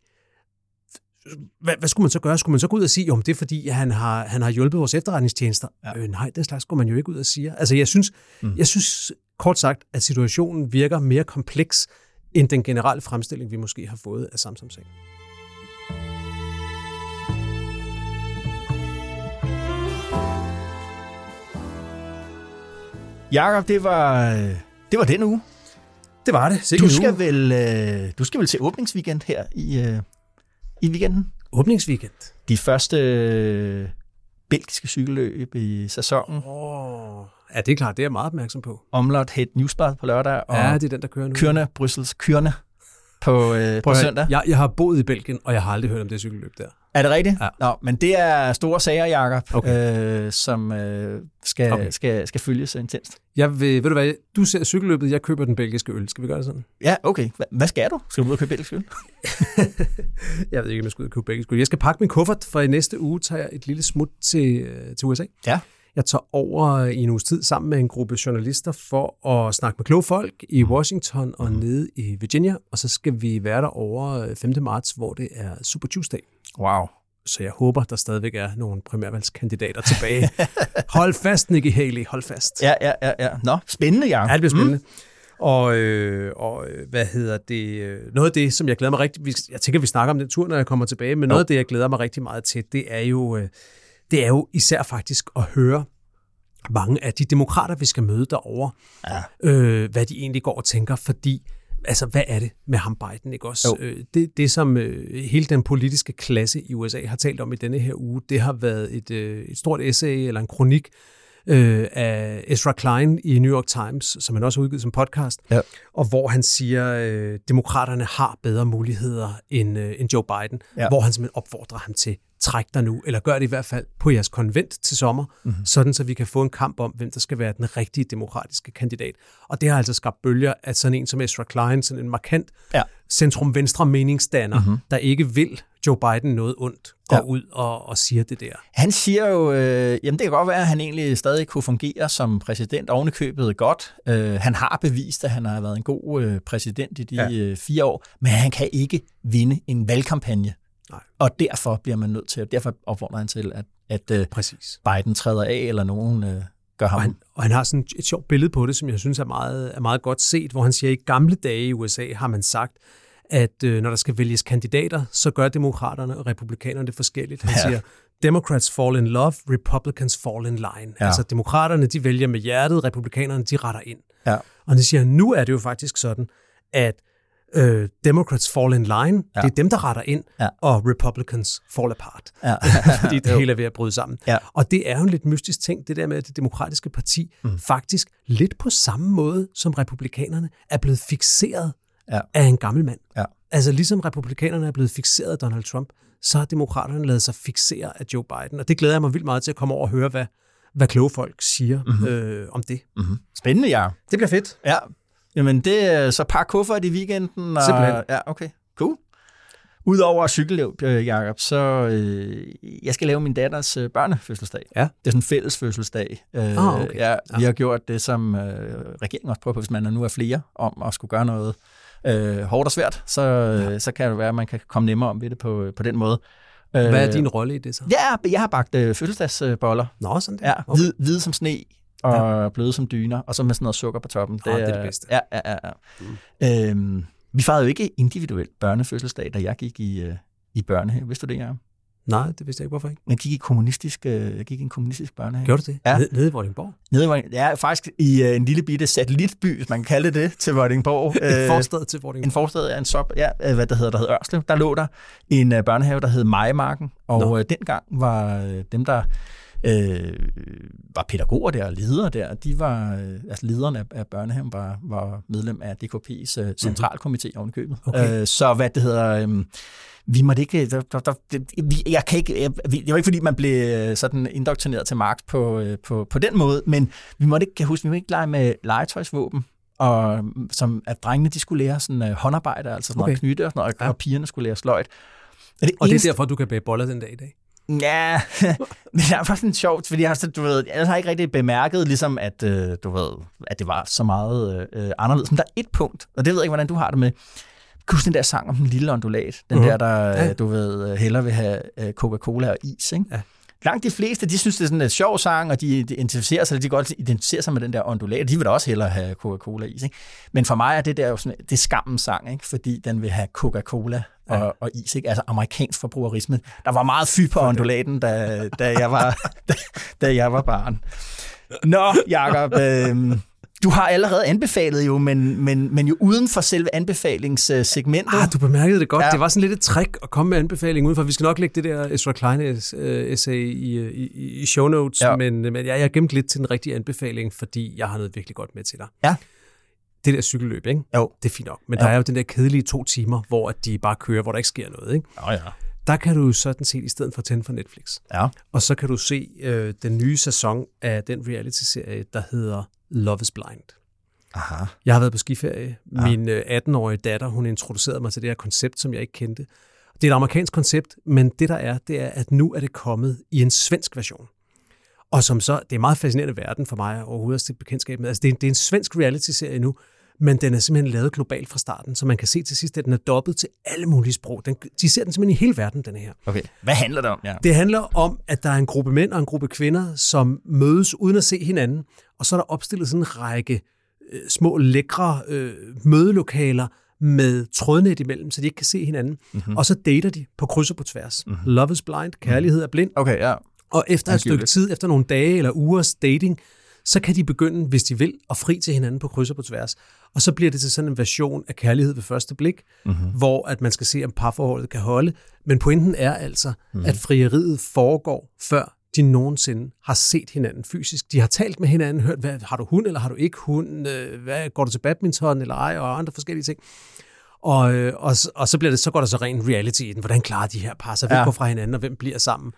hvad, hvad skulle man så gøre? Skulle man så gå ud og sige, om det er fordi, han har, han har hjulpet vores efterretningstjenester? Ja. Øh, nej, den slags går man jo ikke ud og sige. Altså, jeg synes, mm. jeg synes kort sagt, at situationen virker mere kompleks, end den generelle fremstilling, vi måske har fået af Samsung-sagen. Jakob, det var, det var den uge. Det var det. du skal, uge. vel, øh, du skal vel til åbningsweekend her i, øh, i weekenden? Åbningsweekend? De første belgiske cykelløb i sæsonen. Oh, ja, det er klart. Det er jeg meget opmærksom på. Omlot Het Newsblad på lørdag. Og ja, det er den, der kører nu. Kørne, Bryssels Kørne på, øh, på søndag. Jeg, jeg har boet i Belgien, og jeg har aldrig hørt om det cykelløb der. Er det rigtigt? Ja. Nå, men det er store sager, Jacob, okay. øh, som øh, skal, okay. skal, skal følges intenst. Jeg vil, ved du hvad, du ser cykelløbet, jeg køber den belgiske øl. Skal vi gøre det sådan? Ja, okay. Hva, hvad skal du? Skal du ud og købe belgisk øl? jeg ved ikke, om jeg skal ud og købe belgisk øl. Jeg skal pakke min kuffert, for i næste uge tager jeg et lille smut til, øh, til USA. Ja. Jeg tager over i en uges tid sammen med en gruppe journalister for at snakke med kloge folk i mhm. Washington og mm. nede i Virginia, og så skal vi være der over 5. marts, hvor det er Super Tuesday. Wow. Så jeg håber, der stadigvæk er nogle primærvalgskandidater tilbage. hold fast, Nikki Haley, hold fast. Ja, ja, ja. ja. Nå, spændende, ja. Ja, det bliver spændende. Mm. Og, øh, og øh, hvad hedder det? Øh, noget af det, som jeg glæder mig rigtig... Jeg tænker, vi snakker om den tur, når jeg kommer tilbage, men noget af det, jeg glæder mig rigtig meget til, det er jo, øh, det er jo især faktisk at høre mange af de demokrater, vi skal møde derovre, ja. øh, hvad de egentlig går og tænker, fordi altså, hvad er det med ham Biden, ikke også? Øh, det, det, som øh, hele den politiske klasse i USA har talt om i denne her uge, det har været et, øh, et stort essay eller en kronik øh, af Ezra Klein i New York Times, som han også har udgivet som podcast, ja. og hvor han siger, øh, demokraterne har bedre muligheder end, øh, end Joe Biden, ja. hvor han simpelthen opfordrer ham til, træk dig nu, eller gør det i hvert fald på jeres konvent til sommer, mm-hmm. sådan så vi kan få en kamp om, hvem der skal være den rigtige demokratiske kandidat. Og det har altså skabt bølger af sådan en som Ezra Klein, sådan en markant ja. centrum-venstre meningsdanner, mm-hmm. der ikke vil Joe Biden noget ondt, går ja. ud og, og siger det der. Han siger jo, øh, jamen det kan godt være, at han egentlig stadig kunne fungere som præsident ovenikøbet godt. Øh, han har bevist, at han har været en god øh, præsident i de ja. øh, fire år, men han kan ikke vinde en valgkampagne. Nej. Og derfor bliver man nødt til, derfor opfordrer han til, at, at øh, Præcis. Biden træder af, eller nogen øh, gør ham. Og han, og han har sådan et sjovt billede på det, som jeg synes er meget, er meget godt set, hvor han siger, at i gamle dage i USA har man sagt, at øh, når der skal vælges kandidater, så gør demokraterne og republikanerne det forskelligt. Han ja. siger, Democrats fall in love, Republicans fall in line. Ja. Altså demokraterne, de vælger med hjertet, republikanerne, de retter ind. Ja. Og han siger, nu er det jo faktisk sådan, at øh, Democrats fall in line, Ja. det er dem, der retter ind, Ja. og Republicans fall apart. Ja. fordi det hele er ved at bryde sammen. Ja. Og det er jo en lidt mystisk ting, det der med, at det demokratiske parti mm. faktisk lidt på samme måde som republikanerne er blevet fixeret Ja. af en gammel mand. Ja. Altså ligesom republikanerne er blevet fixeret af Donald Trump, så har demokraterne lavet sig fixere af Joe Biden. Og det glæder jeg mig vildt meget til at komme over og høre, hvad, hvad kloge folk siger Mhm. mm-hmm. øh, om det. Mm-hmm. Spændende, ja. Det bliver fedt. Ja. Jamen, det er så par kuffert i weekenden. Og, Simpelthen. Ja, okay. Cool. Udover cykelløb, øh, Jacob, så øh, jeg skal lave min datters øh, børnefødselsdag. Ja. Det er sådan en fælles fødselsdag. Øh, Ah, okay. ja, vi har gjort det, som øh, regeringen også prøver på, hvis man nu er flere, om at skulle gøre noget øh, hårdt og svært, så, øh, så kan det være, at man kan komme nemmere om ved det på, på den måde. Hvad er Øh, din rolle i det så? Ja, jeg har bagt øh, fødselsdagsboller. Nå, sådan det. Ja, Okay. hvid, hvide som sne og ja. bløde som dyner, og så med sådan noget sukker på toppen. Ah, det er det bedste. Ja, ja, ja. ja. Mm. Øhm, vi fejrede jo ikke individuelt børnefødselsdag, da jeg gik i, øh, i børnehave. Vidste du det, Jacob? Nej, det vidste jeg ikke. Hvorfor ikke? Jeg gik i, kommunistisk, øh, jeg gik i en kommunistisk børnehave. Gjorde du det? Ja. Nede, nede i Vordingborg? Nede i Vording- ja, faktisk i øh, en lille bitte satellitby, hvis man kan kalde det det, til Vordingborg. En forstad til Vordingborg? En forstad, ja, en sop, ja, hvad der hedder, der hed Ørslev. Der lå der en børnehave, der hed Majemarken, og øh, dengang var øh, dem, der øh, var pædagoger der og ledere der, de var, øh, altså lederne af, af børnehaven var, var medlem af DKP's øh, centralkomité oven købet. Okay. Øh, så hvad det hedder, øh, vi måtte ikke, der, der, der, det, vi, jeg kan ikke, jeg, det var ikke fordi, man blev øh, sådan indoktrineret til Marx på, øh, på, på den måde, men vi måtte ikke, kan jeg huske, vi måtte ikke lege med legetøjsvåben, og som at drengene, de skulle lære sådan øh, håndarbejde, altså sådan okay. noget knytte og sådan noget, og, Ja. og pigerne skulle lære sløjt. Og det, Og det eneste- er derfor, du kan bage boller den dag i dag? Ja, men det er faktisk lidt sjovt, fordi jeg har, så, du ved, jeg har ikke rigtig bemærket, ligesom at, øh, du ved, at det var så meget øh, anderledes. Men der er et punkt, og det ved jeg ikke, hvordan du har det med. Huske den der sang om den lille ondulat? Den Mhm. der, der, Ja. ja. du ved, øh, hellere vil have øh, Coca-Cola og is, ikke? Ja. Langt de fleste, de synes, det er sådan en sjov sang, og de, de identificerer sig, de godt identificere sig med den der ondulat. De vil da også hellere have Coca-Cola is, ikke? Men for mig er det der jo sådan, det er skammens sang, ikke? Fordi den vil have Coca-Cola og, Ja. og is, ikke? Altså amerikansk forbrugerisme. Der var meget fy på ondulaten, da, da, jeg var, da, da jeg var barn. Nå, Jacob, øh, du har allerede anbefalet jo, men, men, men jo uden for selve anbefalingssegmentet. Ah, du bemærkede det godt. Ja. Ja. Det var sådan lidt et trick at komme med anbefaling ud, for vi skal nok lægge det der Ezra Kleines øh, essay i, øh, i, i show notes, Ja. ja. men, men jeg, jeg har gemt lidt til den rigtige anbefaling, fordi jeg har noget virkelig godt med til dig. Ja. Det der cykelløb, ikke? Jo. Det er fint nok. Men Jo. der er jo den der kedelige to timer, hvor at de bare kører, hvor der ikke sker noget, ikke? Nå ja. Der kan du sådan set, i stedet for tænde for Netflix, Ja. og så kan du se øh, den nye sæson af den reality-serie, der hedder Love is Blind. Aha. Jeg har været på skiferie. Ja. Min øh, 18-årige datter, hun introducerede mig til det her koncept, som jeg ikke kendte. Det er et amerikansk koncept, men det der er, det er, at nu er det kommet i en svensk version. Og som så, det er en meget fascinerende verden for mig overhovedet at stifte bekendtskab med. Altså, det er, en, det er en svensk reality-serie nu, men den er simpelthen lavet globalt fra starten, så man kan se til sidst, at den er dobbelt til alle mulige sprog. Den, de ser den simpelthen i hele verden, den her. Okay. Hvad handler det om? Ja. Det handler om, at der er en gruppe mænd og en gruppe kvinder, som mødes uden at se hinanden, og så er der opstillet sådan en række øh, små lækre øh, mødelokaler med trådnet imellem, så de ikke kan se hinanden. Mm-hmm. Og så dater de på kryds og på tværs. Mm-hmm. Love is blind, kærlighed er blind. Okay, ja. Og efter et stykke Angiveligt. tid, efter nogle dage eller ugers dating, så kan de begynde, hvis de vil, at fri til hinanden på kryds og på tværs. Og så bliver det til sådan en version af kærlighed ved første blik, mm-hmm. hvor at man skal se, om parforholdet kan holde. Men pointen er altså, mm-hmm. at frieriet foregår, før de nogensinde har set hinanden fysisk. De har talt med hinanden, hørt, hvad, har du hund eller har du ikke hund? Øh, Hvad, går du til badminton eller ej? Og andre forskellige ting. Og, øh, og, og så, bliver det, så går der så ren reality i den. Hvordan klarer de her par sig? Hvem ja. går fra hinanden, og hvem bliver sammen?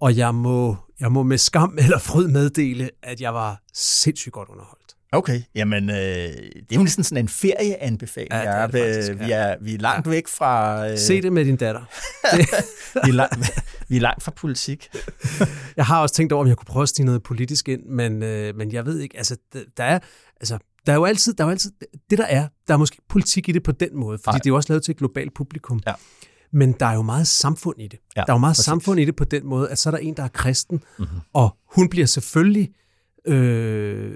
Og jeg må, jeg må med skam eller fryd meddele, at jeg var sindssygt godt underholdt. Okay, jamen øh, det er jo næsten sådan en ferieanbefaling. Ja, det er det faktisk, Øh, ja. vi, er, vi er langt væk fra... Øh, Se det med din datter. vi, er langt, vi er langt fra politik. Jeg har også tænkt over, om jeg kunne prøve at stige noget politisk ind, men, øh, men jeg ved ikke, altså, der er, altså, der er jo altid, der er jo altid, det der er, der er måske politik i det på den måde, fordi Nej. det er jo også lavet til et globalt publikum. Ja. Men der er jo meget samfund i det. Ja, der er jo meget præcis. samfund i det på den måde, at så er der en, der er kristen, mm-hmm. og hun bliver selvfølgelig øh,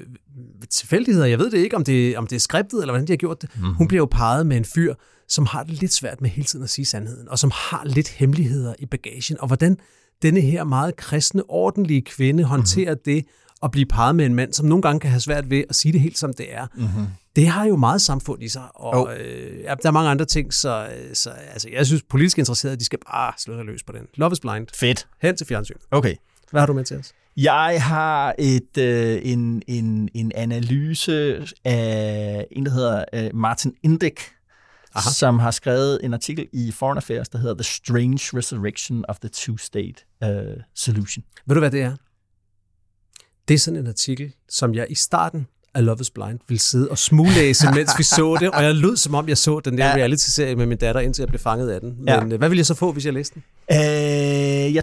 tilfældigheder, jeg ved det ikke, om det, om det er skriptet, eller hvordan de har gjort det. Mm-hmm. Hun bliver jo parret med en fyr, som har det lidt svært med hele tiden at sige sandheden, og som har lidt hemmeligheder i bagagen, og hvordan denne her meget kristne, ordentlige kvinde håndterer mm-hmm. det, at blive parret med en mand, som nogle gange kan have svært ved at sige det helt som det er. Mm-hmm. Det har jo meget samfund i sig, og oh. øh, ja, der er mange andre ting, så, så altså, jeg synes, politisk interesserede, de skal bare slå sig løs på den. Love is blind. Fedt. Hen til fjernsyn. Okay. Hvad har du med til os? Jeg har et, øh, en, en, en analyse af en, der hedder øh, Martin Indyk, Aha. som har skrevet en artikel i Foreign Affairs, der hedder The Strange Resurrection of the Two-State uh, Solution. Ved du, hvad det er? Det er sådan en artikel, som jeg i starten af Love is Blind ville sidde og smuglæse, mens vi så det, og jeg lød som om, jeg så den der ja. reality-serie med min datter, indtil jeg blev fanget af den. Men ja. Øh, hvad ville jeg så få, hvis jeg læste den? Øh, jeg,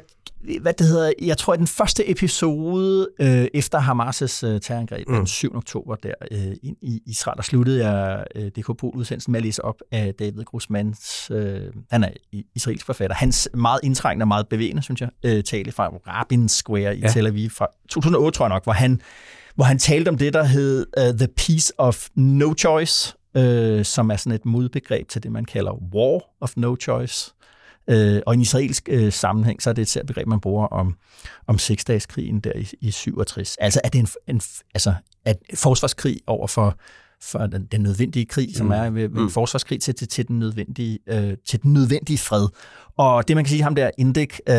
hvad det hedder, jeg tror, at den første episode øh, efter Hamas' øh, terrorangreb mm. den 7. oktober der øh, ind i Israel, der sluttede jeg øh, DKP-udsendelsen med at læse op af David Grossmans, øh, han er israelsk forfatter, hans meget indtrængende og meget bevægende, synes jeg, øh, tale fra Rabin Square i ja. Tel Aviv fra 2008, tror jeg nok, hvor han hvor han talte om det, der hed uh, The Peace of No Choice, uh, som er sådan et modbegreb til det, man kalder War of No Choice. Uh, og i en israelsk uh, sammenhæng, så er det et begreb, man bruger om, om seksdageskrigen der i, i 67. Altså, at det er en, en altså, at forsvarskrig over for for den, den nødvendige krig, som mm. er ved, ved mm. forsvarskrig til, til, til, den nødvendige, øh, til den nødvendige fred. Og det, man kan sige, ham der Indik øh,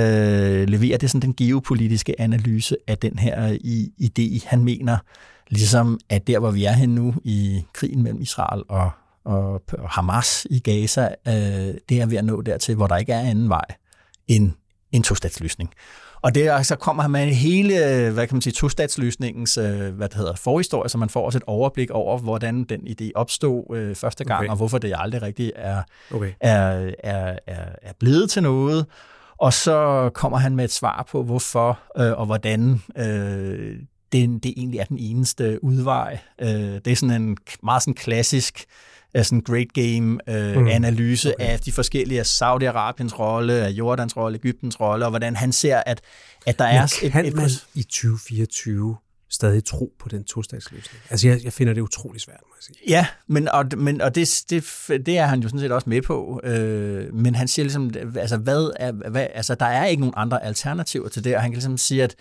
leverer, det er sådan den geopolitiske analyse af den her i, idé. Han mener ligesom, at der, hvor vi er henne nu i krigen mellem Israel og, og, Hamas i Gaza, øh, det er ved at nå dertil, hvor der ikke er anden vej end en to-statsløsning. Og det, så kommer han med hele, hvad kan man sige, tostatsløsningens, øh, hvad det hedder, forhistorie, så man får også et overblik over, hvordan den idé opstod øh, første gang, okay. og hvorfor det aldrig rigtig er, okay. er, er, er, er blevet til noget. Og så kommer han med et svar på, hvorfor øh, og hvordan øh, det, det egentlig er den eneste udvej. Øh, det er sådan en meget sådan klassisk sådan great game-analyse øh, mm. okay. af de forskellige af Saudi-Arabiens rolle, af Jordans rolle, Ægyptens rolle, og hvordan han ser, at, at der Men er... kan et, et, man i 2024 stadig tro på den tostatsløsning? Altså, jeg, jeg finder det utrolig svært, må jeg sige. Ja, men, og, men, og det, det, det er han jo sådan set også med på. Øh, men han siger ligesom, altså, hvad er, hvad, altså, der er ikke nogen andre alternativer til det, og han kan ligesom sige, at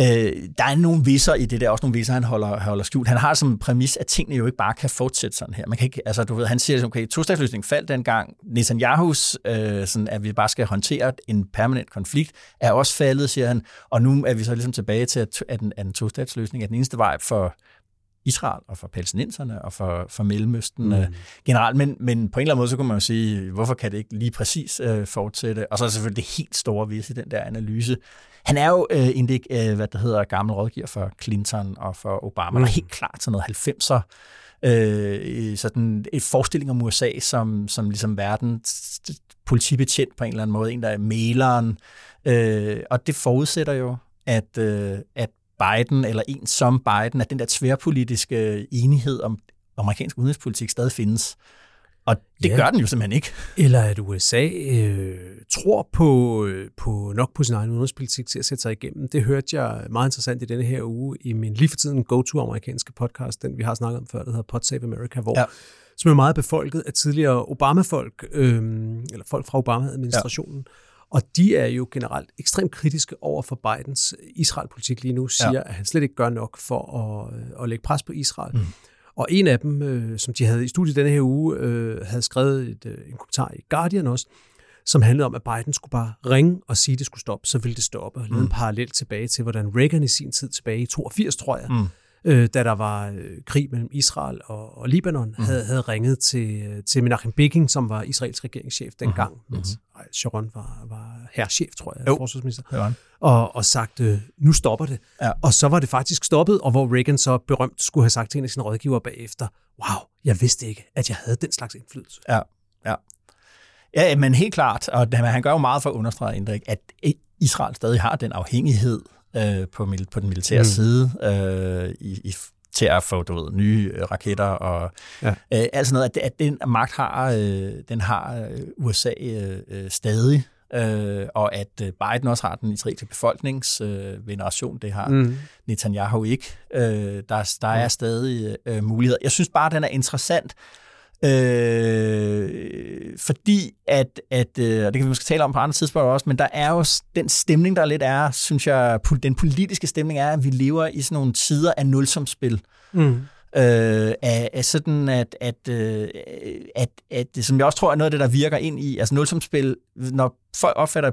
Øh, der er nogle visser i det der, også nogle visser, han holder, holder skjult. Han har som præmis, at tingene jo ikke bare kan fortsætte sådan her. Man kan ikke, altså, du ved, han siger, okay, to-statsløsningen faldt dengang. Netanyahu's, øh, sådan, at vi bare skal håndtere en permanent konflikt, er også faldet, siger han. Og nu er vi så ligesom tilbage til, at, at, en, at en to-statsløsning er den eneste vej for Israel og for palæstinenserne og for, for Mellemøsten mm. øh, generelt. Men, men på en eller anden måde, så kunne man jo sige, hvorfor kan det ikke lige præcis øh, fortsætte? Og så er det selvfølgelig det helt store vis i den der analyse. Han er jo øh, indik, øh, hvad der hedder, gammel rådgiver for Clinton og for Obama. Mm. Der er helt klart sådan noget 90'er øh, sådan et forestilling om USA som, som ligesom verdens politibetjent på en eller anden måde, en der er maleren. Øh, og det forudsætter jo, at, øh, at Biden, eller en som Biden, at den der tværpolitiske enighed om amerikansk udenrigspolitik stadig findes. Og det ja. gør den jo simpelthen ikke. Eller at USA øh, tror på, øh, på nok på sin egen udenrigspolitik til at sætte sig igennem. Det hørte jeg meget interessant i denne her uge i min lige for tiden go-to-amerikanske podcast, den vi har snakket om før, der hedder Pod Save America, hvor, ja. som er meget befolket af tidligere Obama-folk, øh, eller folk fra Obama-administrationen. Ja. Og de er jo generelt ekstremt kritiske over for Bidens Israel-politik lige nu, siger, ja. at han slet ikke gør nok for at, øh, at lægge pres på Israel. Mm. Og en af dem, øh, som de havde i studiet denne her uge, øh, havde skrevet et, øh, en kommentar i Guardian også, som handlede om, at Biden skulle bare ringe og sige, at det skulle stoppe, så ville det stoppe. Og mm. en parallel tilbage til, hvordan Reagan i sin tid tilbage i 82, tror jeg, mm øh, da der var øh, krig mellem Israel og, og Libanon, mm. havde, havde ringet til, øh, til Menachem Begin, som var Israels regeringschef dengang, mm. mens mm. Sharon var, var herrchef, tror jeg, jo. forsvarsminister, ja. og, og sagt, øh, nu stopper det. Ja. Og så var det faktisk stoppet, og hvor Reagan så berømt skulle have sagt til en af sine rådgiver bagefter, wow, jeg vidste ikke, at jeg havde den slags indflydelse. Ja, ja. Ja, men helt klart, og han gør jo meget for at understrege, Indrik, at Israel stadig har den afhængighed øh, på, på den militære mm. side øh, i, i, til at få du ved, nye øh, raketter og ja. øh, altså noget, at, at den magt har, øh, den har øh, USA øh, øh, stadig, øh, og at Biden også har den israelske befolknings øh, det har mm. Netanyahu ikke. Øh, der, der er stadig øh, muligheder. Jeg synes bare, den er interessant, Øh, fordi at, at, øh, og det kan vi måske tale om på andre tidspunkter også, men der er jo den stemning, der lidt er, synes jeg, den politiske stemning er, at vi lever i sådan nogle tider af nulsomspil. Mm. Øh, af, af sådan, at, at, øh, at, at, at, som jeg også tror er noget af det, der virker ind i, altså nulsomspil, når folk opfatter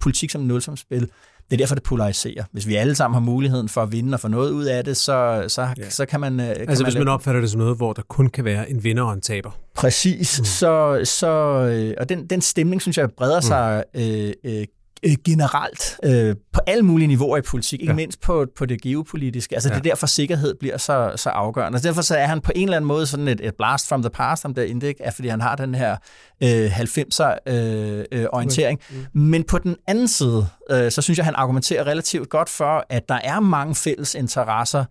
politik som nulsomspil, det er derfor, det polariserer. Hvis vi alle sammen har muligheden for at vinde og få noget ud af det, så, så, ja. så kan man... Øh, kan altså man hvis man opfatter det som noget, hvor der kun kan være en vinder og en taber. Præcis. Mm. Så, så, øh, og den, den stemning, synes jeg, breder mm. sig øh, øh, øh, generelt øh, på alle mulige niveauer i politik, ikke ja. mindst på, på det geopolitiske. Altså ja. det er derfor, sikkerhed bliver så, så afgørende. Altså derfor så er han på en eller anden måde sådan et, et blast from the past, om det index, er, fordi han har den her øh, 90'er øh, øh, orientering. Mm. Mm. Men på den anden side, øh, så synes jeg, han argumenterer relativt godt for, at der er mange fælles interesser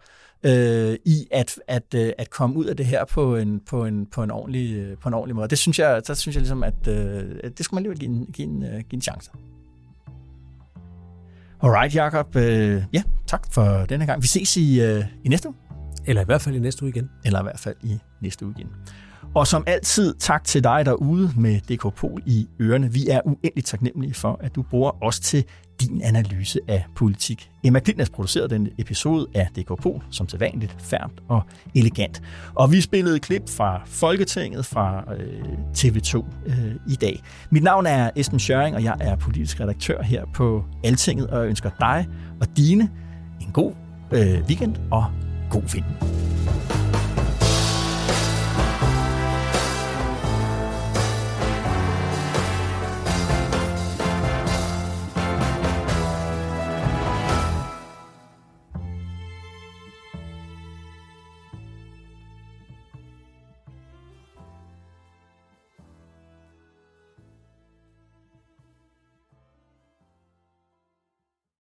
øh, i at, at, øh, at komme ud af det her på en, på en, på en, ordentlig, øh, på en ordentlig måde. Det synes jeg, så synes jeg ligesom, at øh, det skulle man lige give en, give en, give en chance. Alright, Jacob. Øh, ja, tak for denne gang. Vi ses i, øh, i næste uge. Eller i hvert fald i næste uge igen. Eller i hvert fald i næste uge igen. Og som altid, tak til dig derude med DK Pol i ørerne. Vi er uendeligt taknemmelige for, at du bruger os til din analyse af politik. Emma Klitnes producerede den episode af DK Pol, som til vanligt færmt og elegant. Og vi spillede klip fra Folketinget fra øh, TV2 øh, i dag. Mit navn er Esben Schøring, og jeg er politisk redaktør her på Altinget, og jeg ønsker dig og dine en god øh, weekend og god vind.